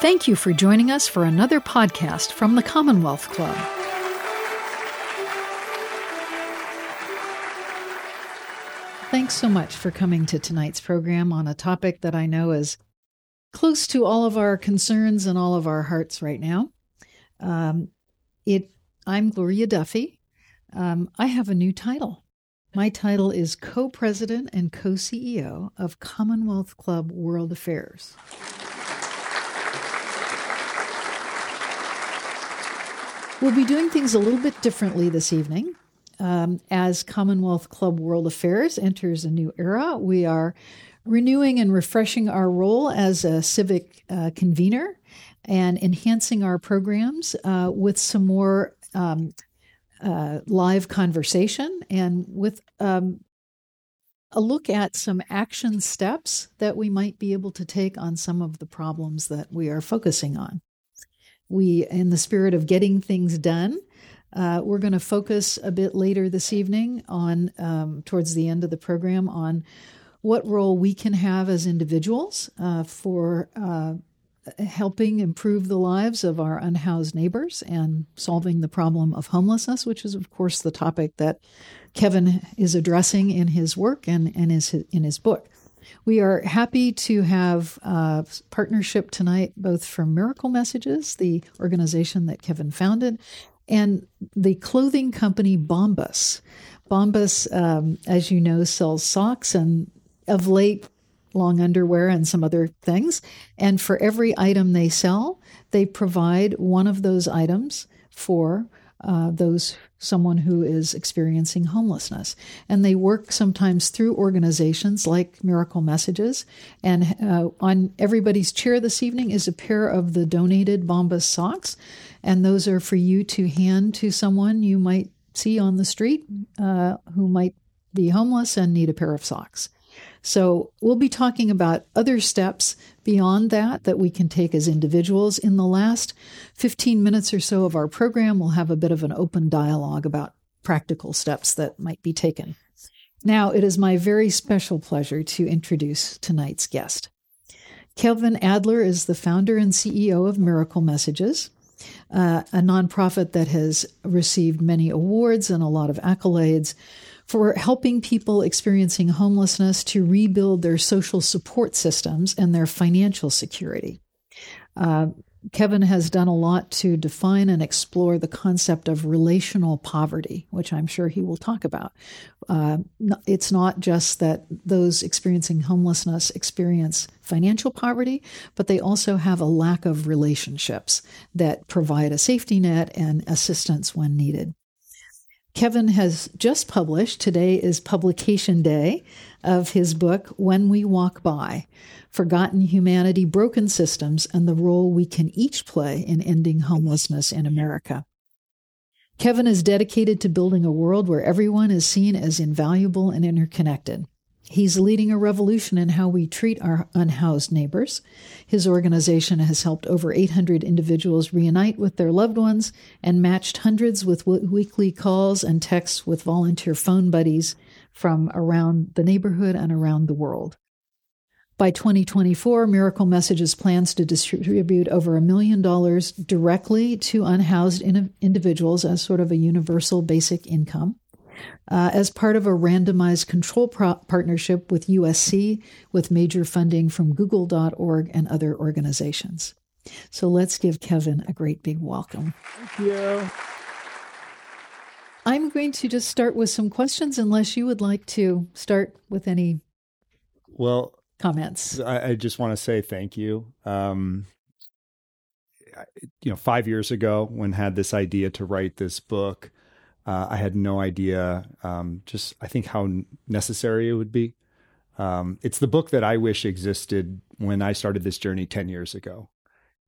Thank you for joining us for another podcast from the Commonwealth Club. Thanks so much for coming to tonight's program on a topic that I know is close to all of our concerns and all of our hearts right now. Um, it, I'm Gloria Duffy. Um, I have a new title. My title is co president and co CEO of Commonwealth Club World Affairs. We'll be doing things a little bit differently this evening. Um, as Commonwealth Club World Affairs enters a new era, we are renewing and refreshing our role as a civic uh, convener and enhancing our programs uh, with some more um, uh, live conversation and with um, a look at some action steps that we might be able to take on some of the problems that we are focusing on. We, in the spirit of getting things done, uh, we're going to focus a bit later this evening on, um, towards the end of the program, on what role we can have as individuals uh, for uh, helping improve the lives of our unhoused neighbors and solving the problem of homelessness, which is, of course, the topic that Kevin is addressing in his work and, and is in his book. We are happy to have a partnership tonight, both from Miracle Messages, the organization that Kevin founded, and the clothing company Bombas. Bombas, um, as you know, sells socks and of late long underwear and some other things. And for every item they sell, they provide one of those items for uh, those someone who is experiencing homelessness. And they work sometimes through organizations like Miracle Messages. And uh, on everybody's chair this evening is a pair of the donated Bombas socks. And those are for you to hand to someone you might see on the street uh, who might be homeless and need a pair of socks. So we'll be talking about other steps beyond that that we can take as individuals. In the last 15 minutes or so of our program, we'll have a bit of an open dialogue about practical steps that might be taken. Now, it is my very special pleasure to introduce tonight's guest. Kevin Adler is the founder and CEO of Miracle Messages, uh, a nonprofit that has received many awards and a lot of accolades for helping people experiencing homelessness to rebuild their social support systems and their financial security. Uh, Kevin has done a lot to define and explore the concept of relational poverty, which I'm sure he will talk about. Uh, it's not just that those experiencing homelessness experience financial poverty, but they also have a lack of relationships that provide a safety net and assistance when needed. Kevin has just published, today is publication day of his book, When We Walk By Forgotten Humanity, Broken Systems, and the Role We Can Each Play in Ending Homelessness in America. Kevin is dedicated to building a world where everyone is seen as invaluable and interconnected. He's leading a revolution in how we treat our unhoused neighbors. His organization has helped over 800 individuals reunite with their loved ones and matched hundreds with weekly calls and texts with volunteer phone buddies from around the neighborhood and around the world. By 2024, Miracle Messages plans to distribute over a million dollars directly to unhoused in- individuals as sort of a universal basic income uh, as part of a randomized control pro- partnership with USC, with major funding from Google.org and other organizations. So let's give Kevin a great big welcome. Thank you. I'm going to just start with some questions, unless you would like to start with any well comments. I, I just want to say thank you. Um, you know, five years ago, when had this idea to write this book, uh, I had no idea, um, just I think how necessary it would be. Um, it's the book that I wish existed when I started this journey 10 years ago.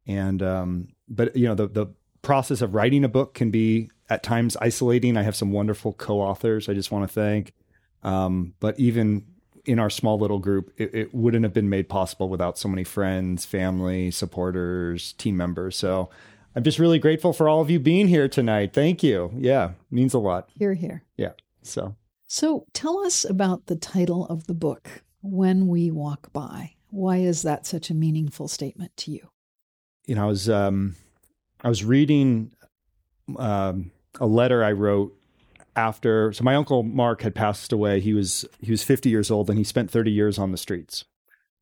And, um, but you know, the, the process of writing a book can be at times isolating. I have some wonderful co-authors I just want to thank. Um, but even in our small little group, it, it, wouldn't have been made possible without so many friends, family, supporters, team members. So I'm just really grateful for all of you being here tonight. Thank you. Yeah, means a lot. Here, here. Yeah. So, so tell us about the title of the book, When We Walk By. Why is that such a meaningful statement to you? you know, I was um, I was reading um, a letter I wrote after. So my uncle Mark had passed away. He was he was 50 years old, and he spent 30 years on the streets.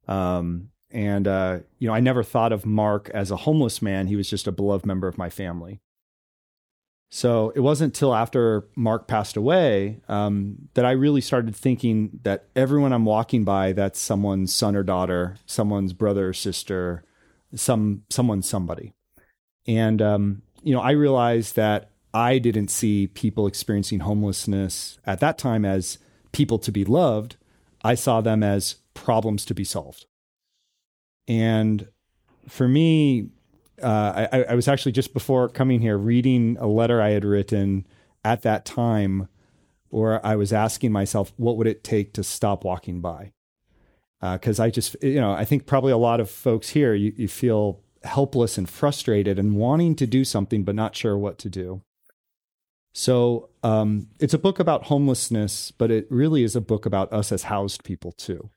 Um, and uh, you know, I never thought of Mark as a homeless man. He was just a beloved member of my family. So it wasn't till after Mark passed away um, that I really started thinking that everyone I'm walking by, that's someone's son or daughter, someone's brother or sister, some someone's somebody. And um, you know, I realized that I didn't see people experiencing homelessness at that time as people to be loved. I saw them as problems to be solved. And for me, uh, I, I, was actually just before coming here reading a letter I had written at that time where I was asking myself, what would it take to stop walking by? Because uh, I just, you know, I think probably a lot of folks here, you, you feel helpless and frustrated and wanting to do something, but not sure what to do. So um, it's a book about homelessness, but it really is a book about us as housed people too.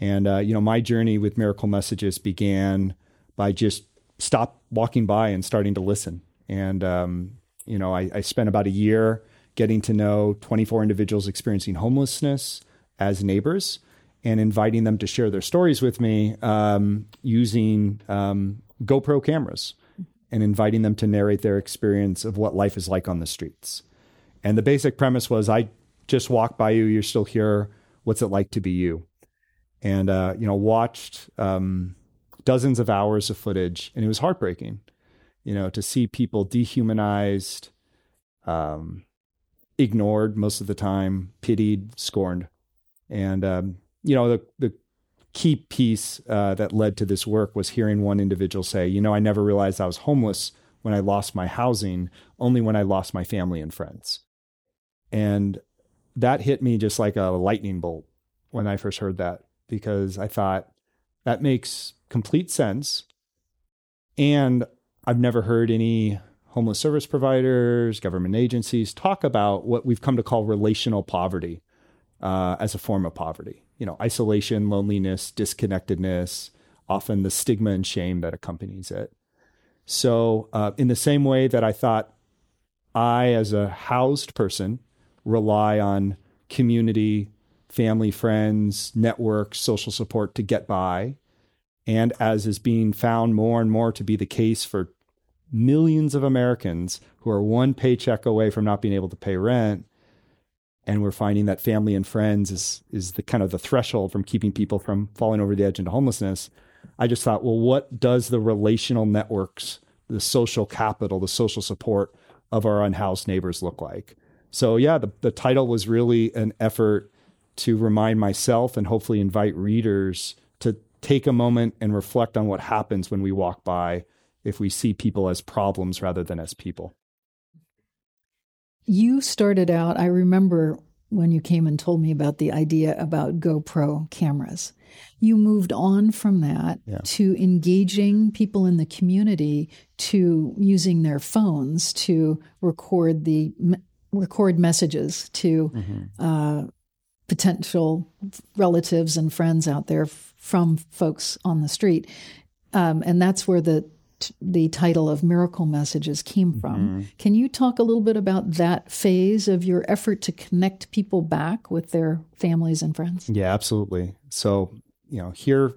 And uh, you know, my journey with Miracle Messages began by just stop walking by and starting to listen. And um, you know, I, I spent about a year getting to know 24 individuals experiencing homelessness as neighbors and inviting them to share their stories with me um, using um, GoPro cameras and inviting them to narrate their experience of what life is like on the streets. And the basic premise was I just walked by you, you're still here. What's it like to be you? And uh, you know watched um, dozens of hours of footage, and it was heartbreaking. You know, to see people dehumanized, um, ignored most of the time, pitied, scorned, and um, you know the the key piece uh, that led to this work was hearing one individual say, "You know, I never realized I was homeless when I lost my housing, only when I lost my family and friends," and that hit me just like a lightning bolt when I first heard that because I thought that makes complete sense. And I've never heard any homeless service providers, government agencies talk about what we've come to call relational poverty uh, as a form of poverty. You know, isolation, loneliness, disconnectedness, often the stigma and shame that accompanies it. So, uh, in the same way that I thought I, as a housed person, rely on community, family, friends, network, social support to get by. And as is being found more and more to be the case for millions of Americans who are one paycheck away from not being able to pay rent, and we're finding that family and friends is is the kind of the threshold from keeping people from falling over the edge into homelessness. I just thought, well, what does the relational networks, the social capital, the social support of our unhoused neighbors look like? So yeah, the, the title was really an effort to remind myself and hopefully invite readers to take a moment and reflect on what happens when we walk by if we see people as problems rather than as people. You started out, I remember when you came and told me about the idea about GoPro cameras. You moved on from that yeah. to engaging people in the community to using their phones to record the record messages to mm-hmm. uh, potential relatives and friends out there f- from folks on the street. Um, and that's where the the title of Miracle Messages came from. Mm-hmm. Can you talk a little bit about that phase of your effort to connect people back with their families and friends? Yeah, absolutely. So, you know, hear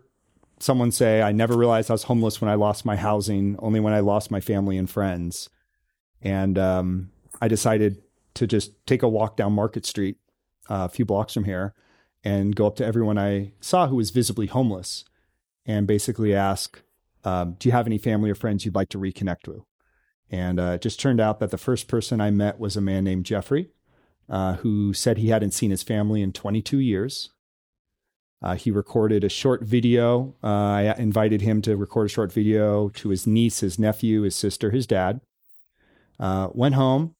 someone say, I never realized I was homeless when I lost my housing, only when I lost my family and friends. And um, I decided to just take a walk down Market Street a few blocks from here and go up to everyone I saw who was visibly homeless and basically ask, um, Do you have any family or friends you'd like to reconnect with? And uh, it just turned out that the first person I met was a man named Jeffrey, uh, who said he hadn't seen his family in 22 years. Uh, he recorded a short video. Uh, I invited him to record a short video to his niece, his nephew, his sister, his dad. Uh, went home,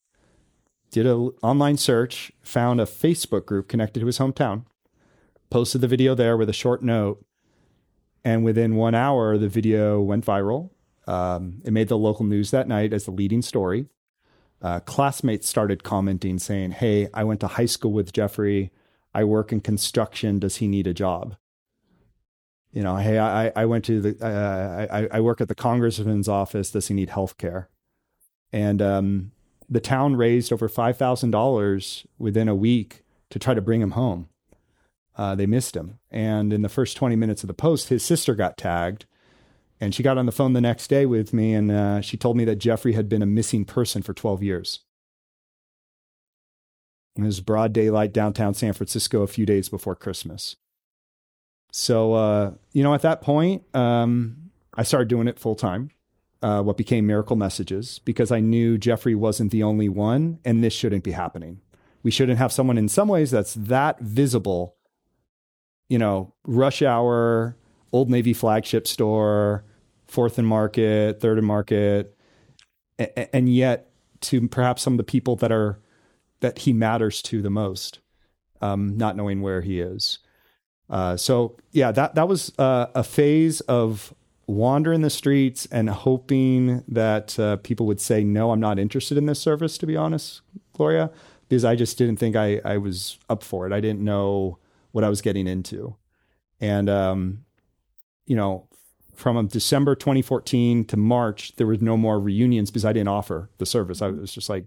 did an online search, found a Facebook group connected to his hometown, posted the video there with a short note, and within one hour, the video went viral. Um, it made the local news that night as the leading story. Uh, classmates started commenting saying, Hey, I went to high school with Jeffrey. I work in construction. Does he need a job? you know, hey, I, I went to the, uh, I, I work at the congressman's office. Does he need health care? And um, the town raised over $5,000 within a week to try to bring him home. Uh, they missed him. And in the first 20 minutes of the post, his sister got tagged. And she got on the phone the next day with me and uh, she told me that Jeffrey had been a missing person for 12 years. It was broad daylight downtown San Francisco a few days before Christmas. So, uh, you know, at that point, um, I started doing it full time, uh, what became Miracle Messages, because I knew Jeffrey wasn't the only one and this shouldn't be happening. We shouldn't have someone in some ways that's that visible, you know, rush hour, Old Navy flagship store, Fourth and Market, Third and Market, and yet to perhaps some of the people that are that he matters to the most, um, not knowing where he is. Uh, so yeah, that that was uh, a phase of wandering the streets and hoping that uh, people would say no, I'm not interested in this service. To be honest, Gloria, because I just didn't think I I was up for it. I didn't know what I was getting into, and um, you know, from December 2014 to March, there was no more reunions because I didn't offer the service. I was just like,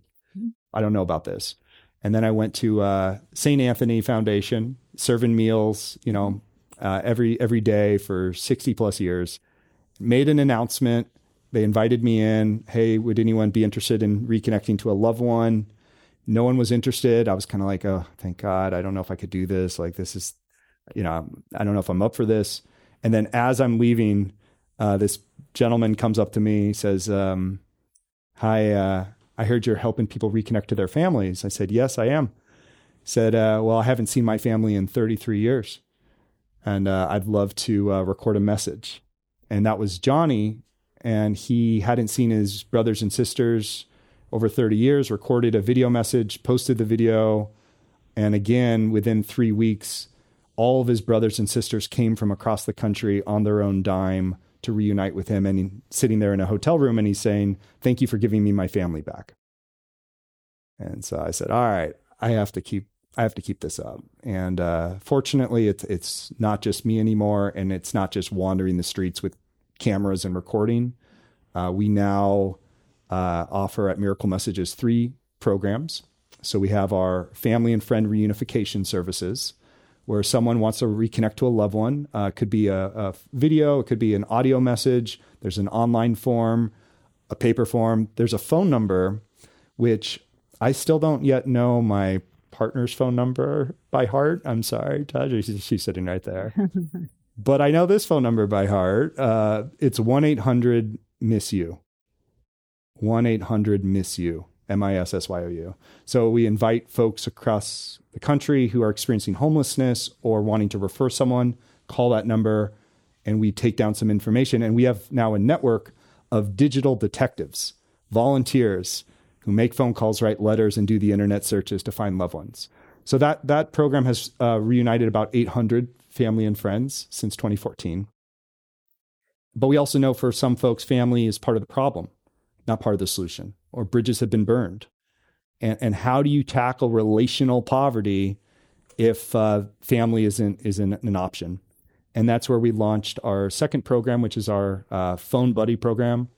I don't know about this. And then I went to uh, St. Anthony Foundation, serving meals, you know, uh, every every day for 60 plus years. Made an announcement. They invited me in. Hey, would anyone be interested in reconnecting to a loved one? No one was interested. I was kind of like, oh, thank God. I don't know if I could do this. Like, this is, you know, I don't know if I'm up for this. And then as I'm leaving, uh, this gentleman comes up to me, says, um, "Hi, uh, I heard you're helping people reconnect to their families." I said, "Yes, I am." Said, uh, "Well, I haven't seen my family in 33 years, and uh, I'd love to uh, record a message." And that was Johnny, and he hadn't seen his brothers and sisters over 30 years. Recorded a video message, posted the video, and again, within three weeks, all of his brothers and sisters came from across the country on their own dime to reunite with him. And he's sitting there in a hotel room and he's saying, Thank you for giving me my family back. And so I said, All right, I have to keep I have to keep this up. And uh, fortunately, it's it's not just me anymore, and it's not just wandering the streets with cameras and recording. Uh, we now uh, offer at Miracle Messages three programs. So we have our family and friend reunification services, where someone wants to reconnect to a loved one. Uh, it could be a, a, video, it could be an audio message. There's an online form, a paper form. There's a phone number, which I still don't yet know my partner's phone number by heart. I'm sorry, Taj. She's, she's sitting right there. but I know this phone number by heart. Uh, it's 1 800 Miss You. 1 800 Miss You. M I S S Y O U. So we invite folks across the country who are experiencing homelessness or wanting to refer someone, call that number, and we take down some information. And we have now a network of digital detectives, volunteers who make phone calls, write letters, and do the internet searches to find loved ones. So that that program has uh, reunited about 800 family and friends since 2014. But we also know for some folks, family is part of the problem, not part of the solution or bridges have been burned. And, and how do you tackle relational poverty if uh, family isn't, isn't an option? And that's where we launched our second program, which is our uh, phone buddy program.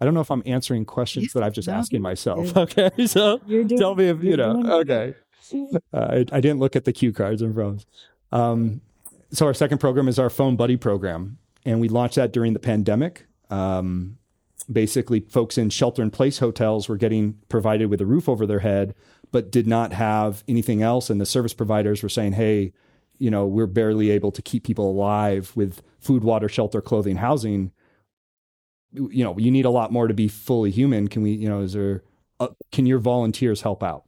I don't know if I'm answering questions that I've just asking myself. Okay, so doing, tell me if you know. Okay, uh, I, I, didn't look at the cue cards and froze. Um, so our second program is our phone buddy program, and we launched that during the pandemic. Um, basically folks in shelter in place hotels were getting provided with a roof over their head but did not have anything else and the service providers were saying hey you know we're barely able to keep people alive with food water shelter clothing housing you know you need a lot more to be fully human can we you know is there uh, can your volunteers help out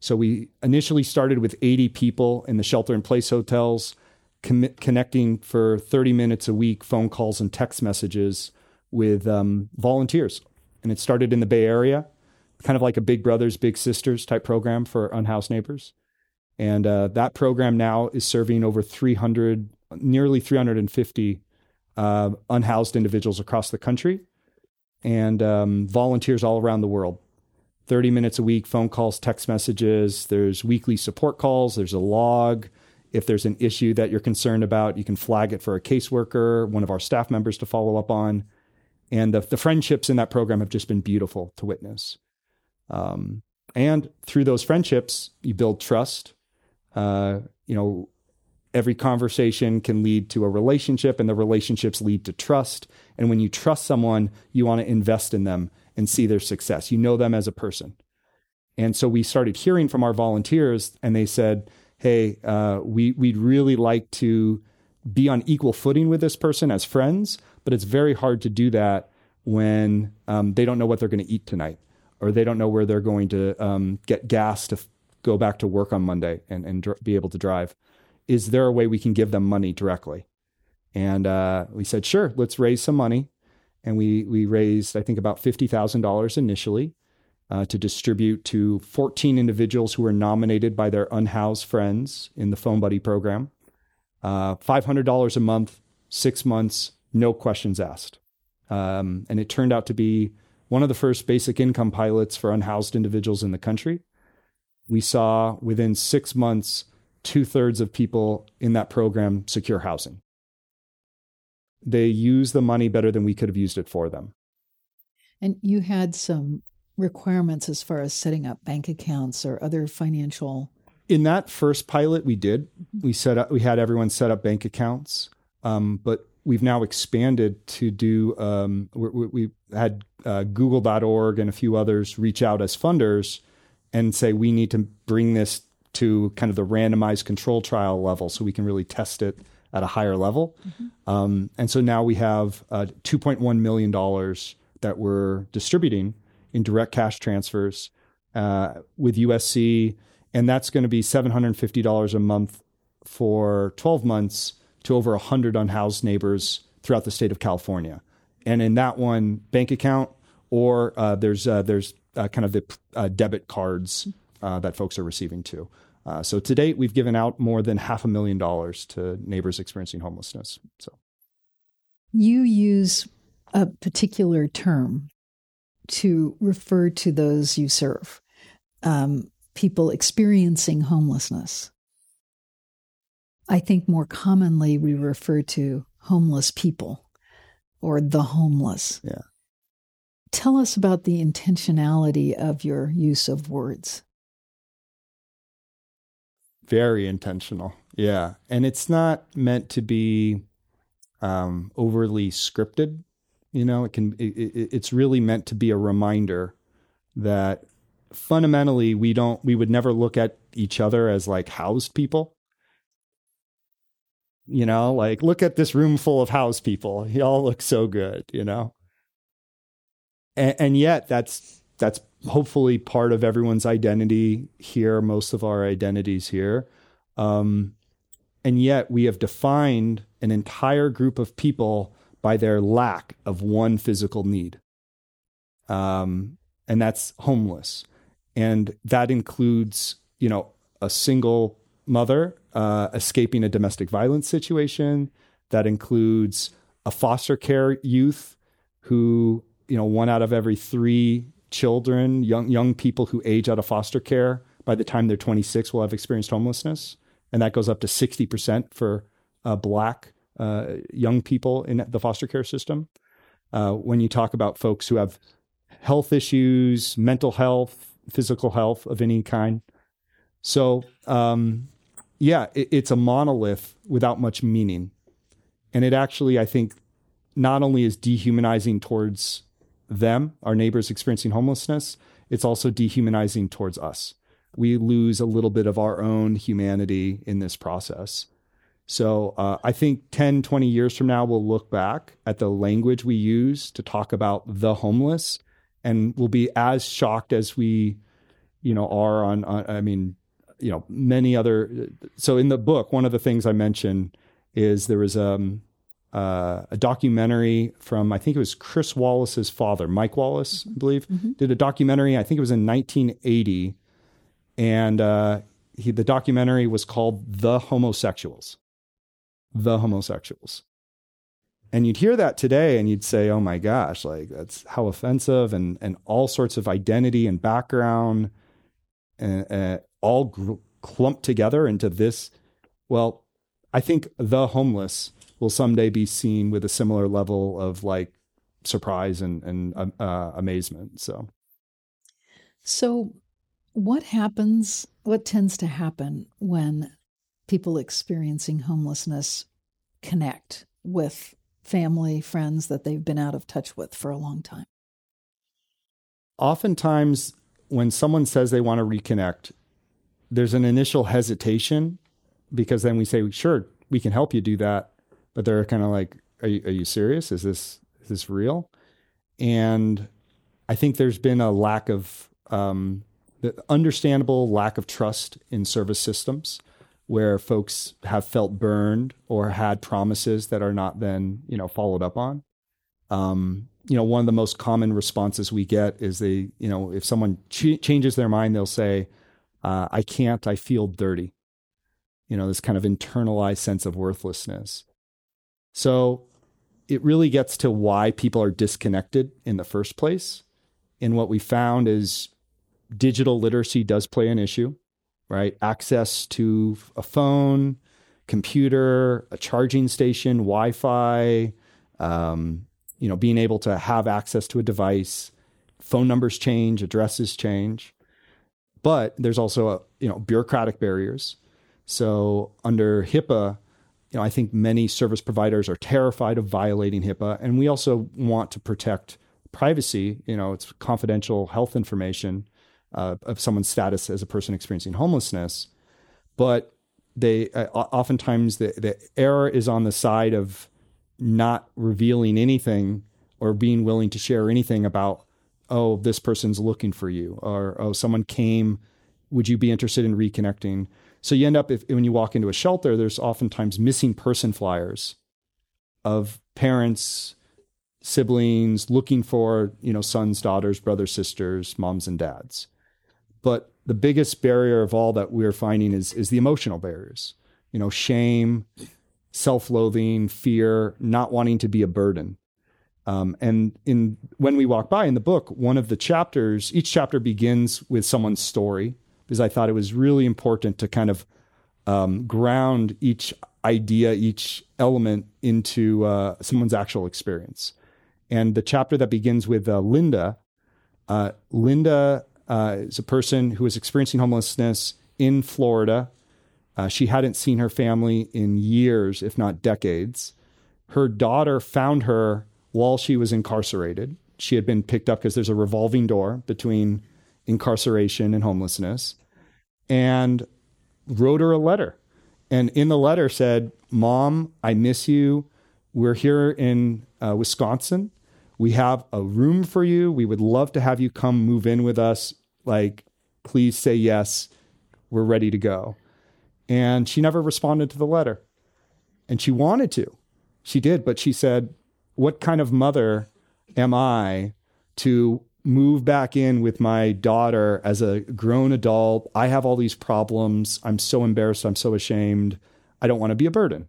so we initially started with 80 people in the shelter in place hotels com- connecting for 30 minutes a week phone calls and text messages with um, volunteers. And it started in the Bay Area, kind of like a Big Brothers, Big Sisters type program for unhoused neighbors. And uh, that program now is serving over 300, nearly 350 uh, unhoused individuals across the country and um, volunteers all around the world. 30 minutes a week, phone calls, text messages. There's weekly support calls. There's a log. If there's an issue that you're concerned about, you can flag it for a caseworker, one of our staff members to follow up on. And the, the friendships in that program have just been beautiful to witness. Um, and through those friendships, you build trust. Uh, you know, every conversation can lead to a relationship, and the relationships lead to trust. And when you trust someone, you want to invest in them and see their success. You know them as a person. And so we started hearing from our volunteers, and they said, "Hey, uh, we we'd really like to be on equal footing with this person as friends, but it's very hard to do that when um, they don't know what they're going to eat tonight, or they don't know where they're going to um, get gas to f- go back to work on Monday and and dr- be able to drive. Is there a way we can give them money directly?" And uh, we said, "Sure, let's raise some money." And we we raised, I think, about fifty thousand dollars initially uh, to distribute to 14 individuals who were nominated by their unhoused friends in the Phone Buddy program. Uh, $500 a month, six months, no questions asked. Um, and it turned out to be one of the first basic income pilots for unhoused individuals in the country. We saw within six months, two thirds of people in that program secure housing. They use the money better than we could have used it for them. And you had some requirements as far as setting up bank accounts or other financial in that first pilot we did we set up we had everyone set up bank accounts um, but we've now expanded to do um, we, we, had uh, google.org and a few others reach out as funders and say we need to bring this to kind of the randomized control trial level so we can really test it at a higher level mm-hmm. um, and so now we have uh, $2.1 million that we're distributing in direct cash transfers uh, with USC, and that's going to be $750 a month for 12 months to over 100 unhoused neighbors throughout the state of California. And in that one, bank account or uh, there's uh, there's uh, kind of the uh, debit cards uh, that folks are receiving too. So to date, we've given out more than half a million dollars to neighbors experiencing homelessness. So you use a particular term to refer to those you serve, um, people experiencing homelessness. I think more commonly we refer to homeless people or the homeless. Yeah. Tell us about the intentionality of your use of words. Very intentional. Yeah. And it's not meant to be um, overly scripted. You know, it can. It, it's really meant to be a reminder that fundamentally we don't. We would never look at each other as like housed people. You know, like look at this room full of housed people. Y'all look so good. You know, and, and yet that's that's hopefully part of everyone's identity here. Most of our identities here. Um, and yet we have defined an entire group of people by their lack of one physical need. Um, and that's homeless. And that includes, you know, a single mother uh, escaping a domestic violence situation. That includes a foster care youth who, you know, one out of every three children, young young people who age out of foster care by the time they're 26 will have experienced homelessness, and that goes up to 60% for uh, black uh, young people in the foster care system. Uh, when you talk about folks who have health issues, mental health, physical health of any kind. So, um, yeah, it, it's a monolith without much meaning. And it actually, I think, not only is dehumanizing towards them, our neighbors experiencing homelessness, it's also dehumanizing towards us. We lose a little bit of our own humanity in this process. So uh, I think 10, 20 years from now, we'll look back at the language we use to talk about the homeless and we'll be as shocked as we, you know, are on, on I mean, you know, many other. So in the book, one of the things I mention is there was um, uh, a documentary from, I think it was Chris Wallace's father, Mike Wallace, I believe, mm-hmm. did a documentary. I think it was in 1980. And uh, he, the documentary was called The Homosexuals the homosexuals. And you'd hear that today and you'd say, oh my gosh, like that's how offensive and, and all sorts of identity and background uh, uh, all gr- clumped together into this Well, I think the homeless will someday be seen with a similar level of like surprise and and uh, uh amazement. So, so what happens? What tends to happen when people experiencing homelessness connect with family, friends that they've been out of touch with for a long time? Oftentimes, when someone says they want to reconnect, there's an initial hesitation because then we say, sure, we can help you do that. But they're kind of like, are you, are you serious? Is this, is this real? And I think there's been a lack of, um, the understandable lack of trust in service systems where folks have felt burned or had promises that are not then, you know, followed up on. Um, you know, one of the most common responses we get is they, you know, if someone ch- changes their mind, they'll say, uh, I can't, I feel dirty. You know, this kind of internalized sense of worthlessness. So it really gets to why people are disconnected in the first place. And what we found is digital literacy does play an issue, right? Access to a phone, computer, a charging station, Wi Fi, um, you know, being able to have access to a device, phone numbers change, addresses change. But there's also a, you know bureaucratic barriers. So under HIPAA, you know, I think many service providers are terrified of violating HIPAA, and we also want to protect privacy. You know, it's confidential health information uh, of someone's status as a person experiencing homelessness, but they uh, oftentimes the, the error is on the side of not revealing anything or being willing to share anything about oh this person's looking for you or oh someone came would you be interested in reconnecting so you end up if when you walk into a shelter there's oftentimes missing person flyers of parents siblings looking for you know sons daughters brothers sisters moms and dads. But the biggest barrier of all that we're finding is is the emotional barriers. You know shame self-loathing, fear, not wanting to be a burden. Um, and in when we walk by in the book, one of the chapters, each chapter begins with someone's story because I thought it was really important to kind of um, ground each idea, each element into uh, someone's actual experience. And the chapter that begins with uh, Linda, uh, Linda uh, is a person who is experiencing homelessness in Florida uh, she hadn't seen her family in years, if not decades. Her daughter found her while she was incarcerated. She had been picked up because there's a revolving door between incarceration and homelessness, and wrote her a letter. And in the letter said, Mom, I miss you. We're here in uh, Wisconsin. We have a room for you. We would love to have you come move in with us. Like, please say yes. We're ready to go. And she never responded to the letter. And she wanted to. She did, but she said, What kind of mother am I to move back in with my daughter as a grown adult? I have all these problems. I'm so embarrassed. I'm so ashamed. I don't want to be a burden.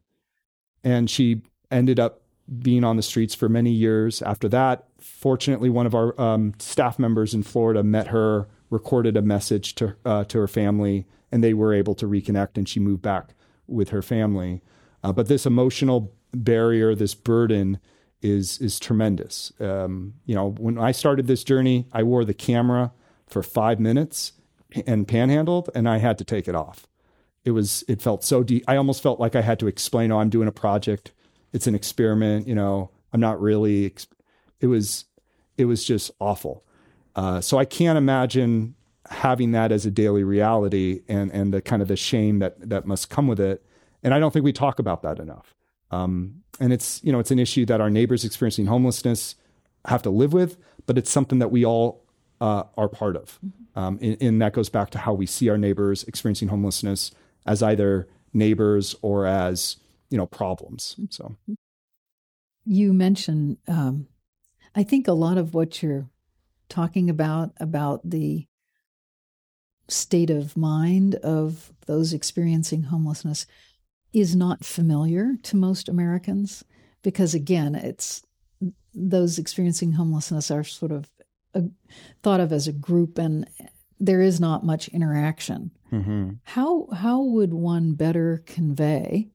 And she ended up being on the streets for many years after that. Fortunately, one of our um, staff members in Florida met her, recorded a message to uh, to her family, and they were able to reconnect and she moved back with her family. Uh, but this emotional barrier, this burden is is tremendous. Um, you know, when I started this journey, I wore the camera for five minutes and panhandled, and I had to take it off. It was it felt so deep. I almost felt like I had to explain, "Oh, I'm doing a project. It's an experiment." You know, I'm not really. It was it was just awful. Uh, so I can't imagine having that as a daily reality and and the kind of the shame that that must come with it. And I don't think we talk about that enough. Um, and it's you know it's an issue that our neighbors experiencing homelessness have to live with, but it's something that we all uh, are part of. Mm-hmm. Um, and, and, that goes back to how we see our neighbors experiencing homelessness as either neighbors or as you know problems. Mm-hmm. So you mentioned, um, I think a lot of what you're talking about about the state of mind of those experiencing homelessness is not familiar to most Americans because, again, it's those experiencing homelessness are sort of a, thought of as a group and there is not much interaction. Mm-hmm. How how would one better convey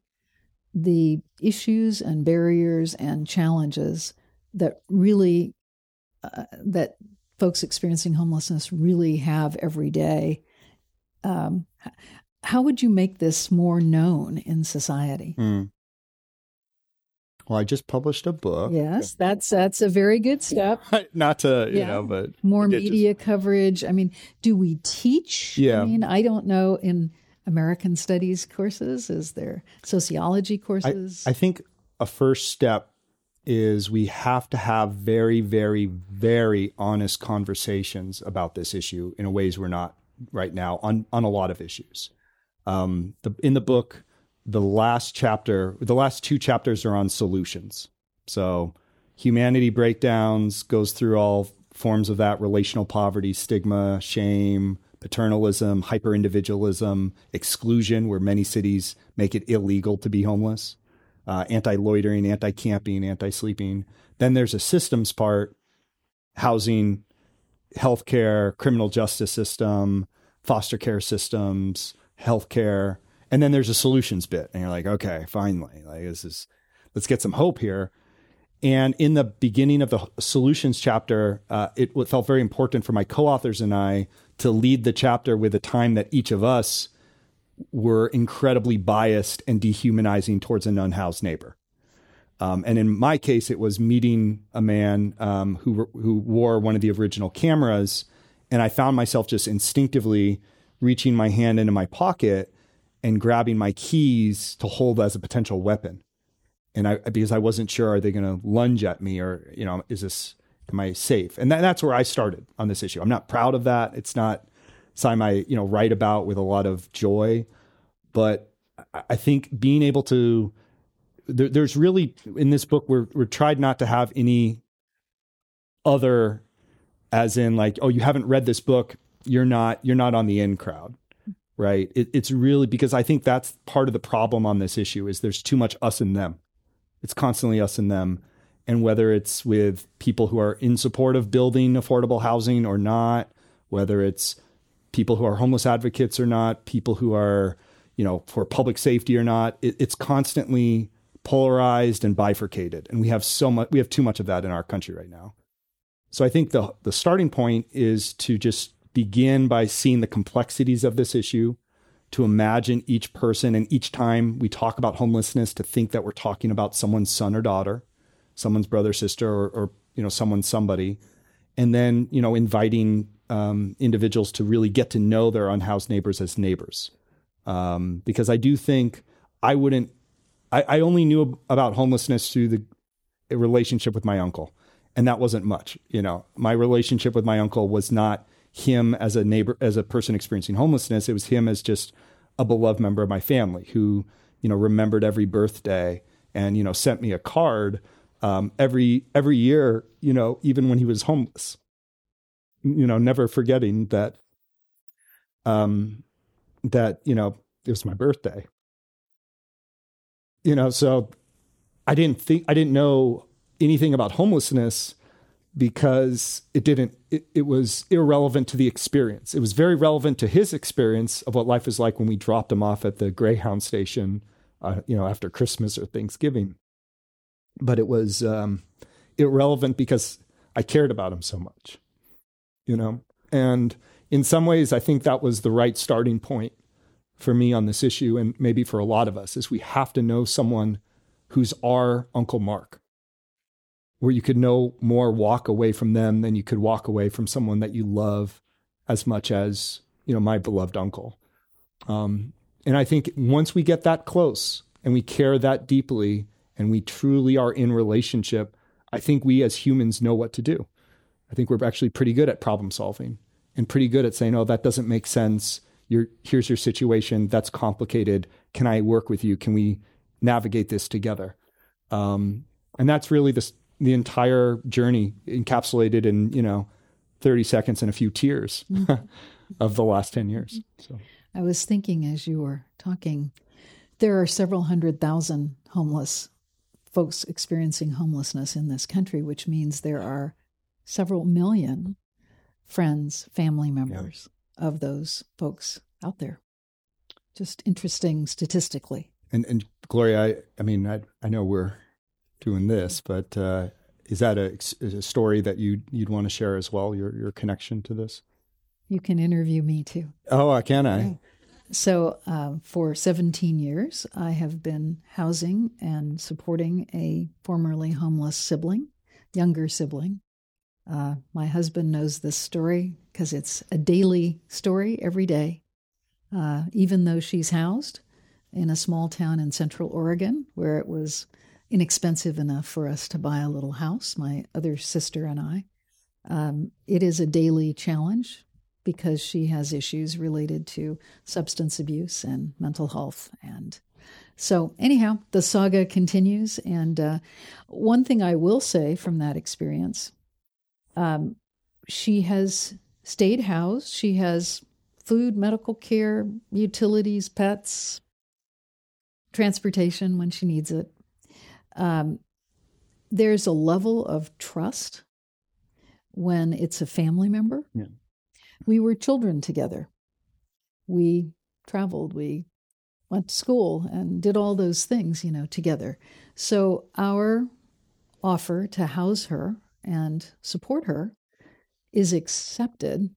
the issues and barriers and challenges that really uh, that folks experiencing homelessness really have every day? Um, how would you make this more known in society? Mm. Well, I just published a book. Yes, that's that's a very good step. Not to, you Yeah. know, but More it just- media coverage. I mean, do we teach? Yeah. I mean, I don't know in American studies courses. Is there sociology I, courses? I think a first step is we have to have very, very, very honest conversations about this issue in a ways we're not right now on on a lot of issues. Um, the, in the book, the last chapter, the last two chapters are on solutions. So humanity breakdowns goes through all forms of that relational poverty, stigma, shame, paternalism, hyper individualism, exclusion, where many cities make it illegal to be homeless, uh, anti loitering, anti camping, anti sleeping. Then there's a systems part housing, healthcare, criminal justice system, foster care systems, healthcare. And then there's a solutions bit. And you're like, okay, finally, like this is, let's get some hope here. And in the beginning of the solutions chapter, uh, it felt very important for my co authors and I to lead the chapter with a time that each of us were incredibly biased and dehumanizing towards an unhoused neighbor. Um, and in my case, it was meeting a man um, who who wore one of the original cameras, and I found myself just instinctively reaching my hand into my pocket and grabbing my keys to hold as a potential weapon. And I because I wasn't sure are they going to lunge at me or you know is this am I safe? And that, that's where I started on this issue. I'm not proud of that. It's not something I you know write about with a lot of joy, but I- think being able to there, there's really in this book we're we're tried not to have any other as in like oh you haven't read this book you're not you're not on the in crowd right? It, it's really because i think that's part of the problem on this issue is there's too much us and them. It's constantly us and them. And whether it's with people who are in support of building affordable housing or not whether it's people who are homeless advocates or not people who are you know for public safety or not it, it's constantly polarized and bifurcated. And we have so much we have too much of that in our country right now. So i think the the starting point is to just begin by seeing the complexities of this issue to imagine each person and each time we talk about homelessness to think that we're talking about someone's son or daughter someone's brother sister or, or you know someone's somebody. And then you know inviting um, individuals to really get to know their unhoused neighbors as neighbors. Um, because i do think i wouldn't I, I only knew about homelessness through the relationship with my uncle. And that wasn't much you know. My relationship with my uncle was not him as a neighbor as a person experiencing homelessness. It was him as just a beloved member of my family who you know remembered every birthday and you know sent me a card um, every every year you know even when he was homeless. You know never forgetting that um that you know it was my birthday. You know so i didn't think i didn't know anything about homelessness because it didn't it, it was irrelevant to the experience. It was very relevant to his experience of what life is like when we dropped him off at the greyhound station uh, you know after christmas or thanksgiving. But it was um, irrelevant because i cared about him so much you know? And in some ways i think that was the right starting point for me on this issue and maybe for a lot of us is we have to know someone who's our uncle mark where you could no more walk away from them than you could walk away from someone that you love as much as you know my beloved uncle. Um, and i think once we get that close and we care that deeply and we truly are in relationship i think we as humans know what to do. I think we're actually pretty good at problem solving and pretty good at saying oh that doesn't make sense. You're, here's your situation. That's complicated. Can i work with you? Can we navigate this together? Um, and that's really the the entire journey encapsulated in you know 30 seconds and a few tears of the last 10 years so I was thinking as you were talking, there are several hundred thousand homeless folks experiencing homelessness in this country, which means there are several million friends, family members of those folks out there. just interesting statistically. And, and Gloria, I, I mean, I, I know we're doing this, but uh, is that a, a story that you you'd want to share as well? Your your connection to this? You can interview me too. Oh, can I? So, uh, for 17 years, I have been housing and supporting a formerly homeless sibling, younger sibling. Uh, my husband knows this story because it's a daily story every day. Uh, even though she's housed in a small town in central Oregon where it was inexpensive enough for us to buy a little house, my other sister and I, um, it is a daily challenge because she has issues related to substance abuse and mental health. And so, anyhow, the saga continues. And uh, one thing I will say from that experience um, she has stayed housed, she has food, medical care, utilities, pets, transportation when she needs it. Um, there's a level of trust when it's a family member. Yeah we were children together. We traveled, we went to school and did all those things, you know, together. So our offer to house her and support her is accepted,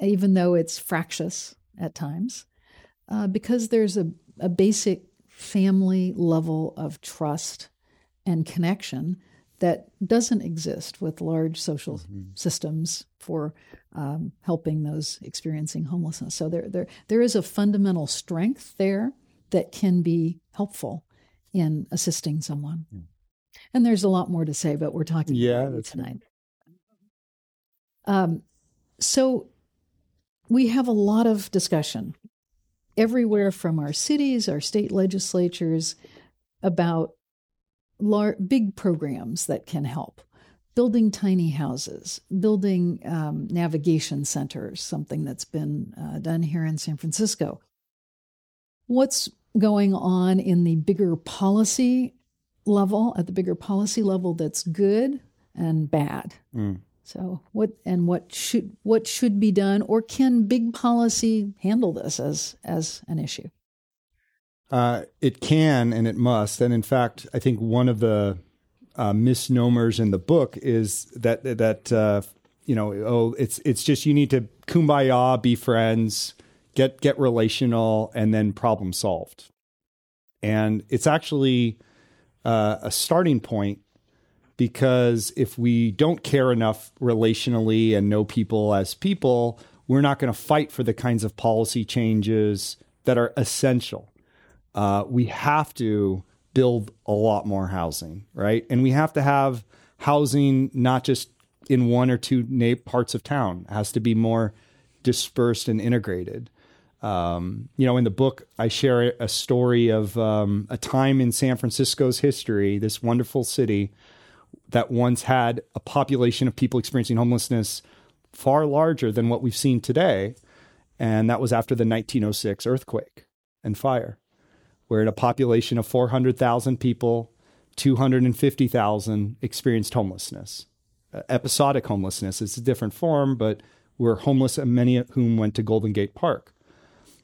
even though it's fractious at times, uh, because there's a, a basic family level of trust and connection that doesn't exist with large social mm-hmm. systems for um, helping those experiencing homelessness. So there, there, there is a fundamental strength there that can be helpful in assisting someone. Mm. And there's a lot more to say, but we're talking yeah, about tonight. Um, so we have a lot of discussion everywhere from our cities, our state legislatures about lar- big programs that can help. Building tiny houses, building um, navigation centers, something that's been uh, done here in San Francisco. What's going on in the bigger policy level, at the bigger policy level, that's good and bad? Mm. So what and what should what should be done, or can big policy handle this as as an issue? Uh, it can and it must. And in fact, I think one of the uh, misnomers in the book is that that uh, you know, oh, it's it's just you need to kumbaya, be friends, get get relational, and then problem solved. And it's actually uh, a starting point because if we don't care enough relationally and know people as people, we're not going to fight for the kinds of policy changes that are essential uh, we have to build a lot more housing, right? And we have to have housing not just in one or two na- parts of town. It has to be more dispersed and integrated. Um, you know, in the book, I share a story of um, a time in San Francisco's history, this wonderful city that once had a population of people experiencing homelessness far larger than what we've seen today. And that was after the 1906 earthquake and fire where in a population of 400,000 people, 250,000 experienced homelessness. Uh, episodic homelessness is a different form, but were homeless, and many of whom went to Golden Gate Park.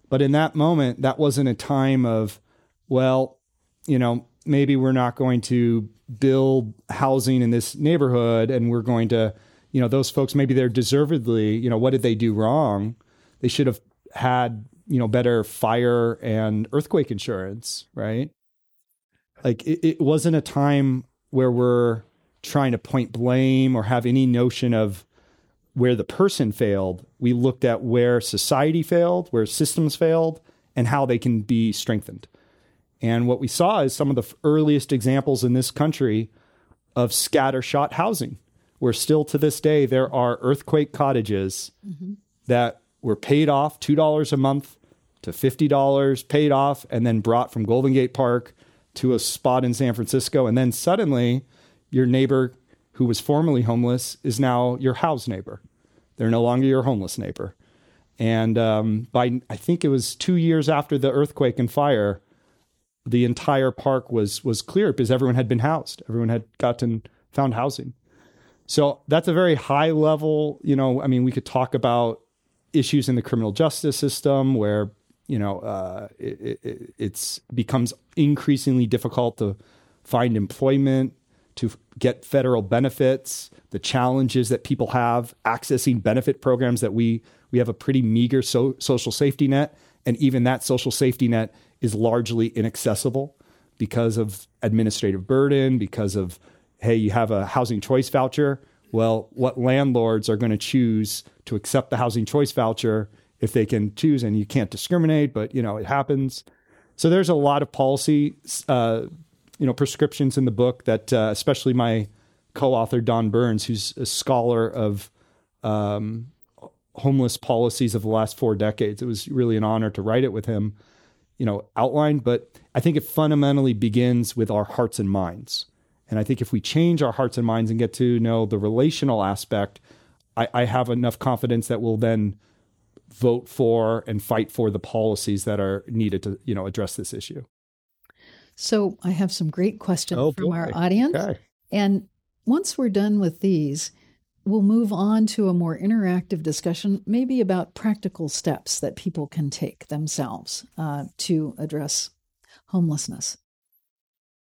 But in that moment, that wasn't a time of, well, you know, maybe we're not going to build housing in this neighborhood and we're going to, you know, those folks, maybe they're deservedly, you know, what did they do wrong? They should have had you know better fire and earthquake insurance right? Like it, it wasn't a time where we're trying to point blame or have any notion of where the person failed. We looked at where society failed where systems failed and how they can be strengthened and what we saw is some of the earliest examples in this country of scattershot housing where still to this day there are earthquake cottages mm-hmm. that were paid off $2 a month to $50 paid off and then brought from Golden Gate Park to a spot in San Francisco. And then suddenly your neighbor who was formerly homeless is now your house neighbor. They're no longer your homeless neighbor. And um, by, I think it was two years after the earthquake and fire, the entire park was was clear because everyone had been housed. Everyone had gotten found housing. So that's a very high level, you know, I mean, we could talk about issues in the criminal justice system where you know, uh, it, it, it's becomes increasingly difficult to find employment, to get federal benefits, the challenges that people have accessing benefit programs that we we have a pretty meager so, social safety net, and even that social safety net is largely inaccessible because of administrative burden, because of hey, you have a housing choice voucher. Well, what landlords are going to choose to accept the housing choice voucher if they can choose, and you can't discriminate, but you know it happens. So there's a lot of policy, uh, you know, prescriptions in the book that, uh, especially my co-author Don Burnes, who's a scholar of um, homeless policies of the last four decades. It was really an honor to write it with him, you know, outlined. But I think it fundamentally begins with our hearts and minds. And I think if we change our hearts and minds and get to know the relational aspect, I, I have enough confidence that we'll then vote for and fight for the policies that are needed to, you know, address this issue. So I have some great questions oh, from boy. our audience. Okay. And once we're done with these, we'll move on to a more interactive discussion, maybe about practical steps that people can take themselves uh, to address homelessness.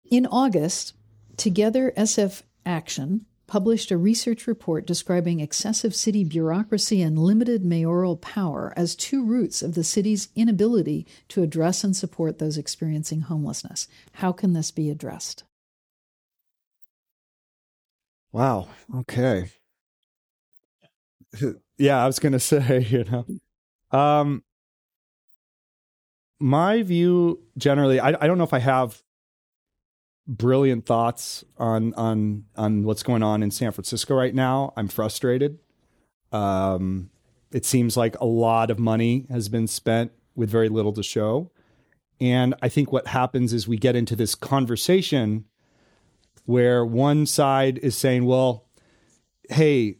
In August, Together SF Action published a research report describing excessive city bureaucracy and limited mayoral power as two roots of the city's inability to address and support those experiencing homelessness. How can this be addressed? Wow. Okay. yeah, I was to say, you know, um, my view generally, I, I don't know if I have brilliant thoughts on on on what's going on in San Francisco right now. I'm frustrated. Um, it seems like a lot of money has been spent with very little to show. And I think what happens is we get into this conversation where one side is saying, well, hey,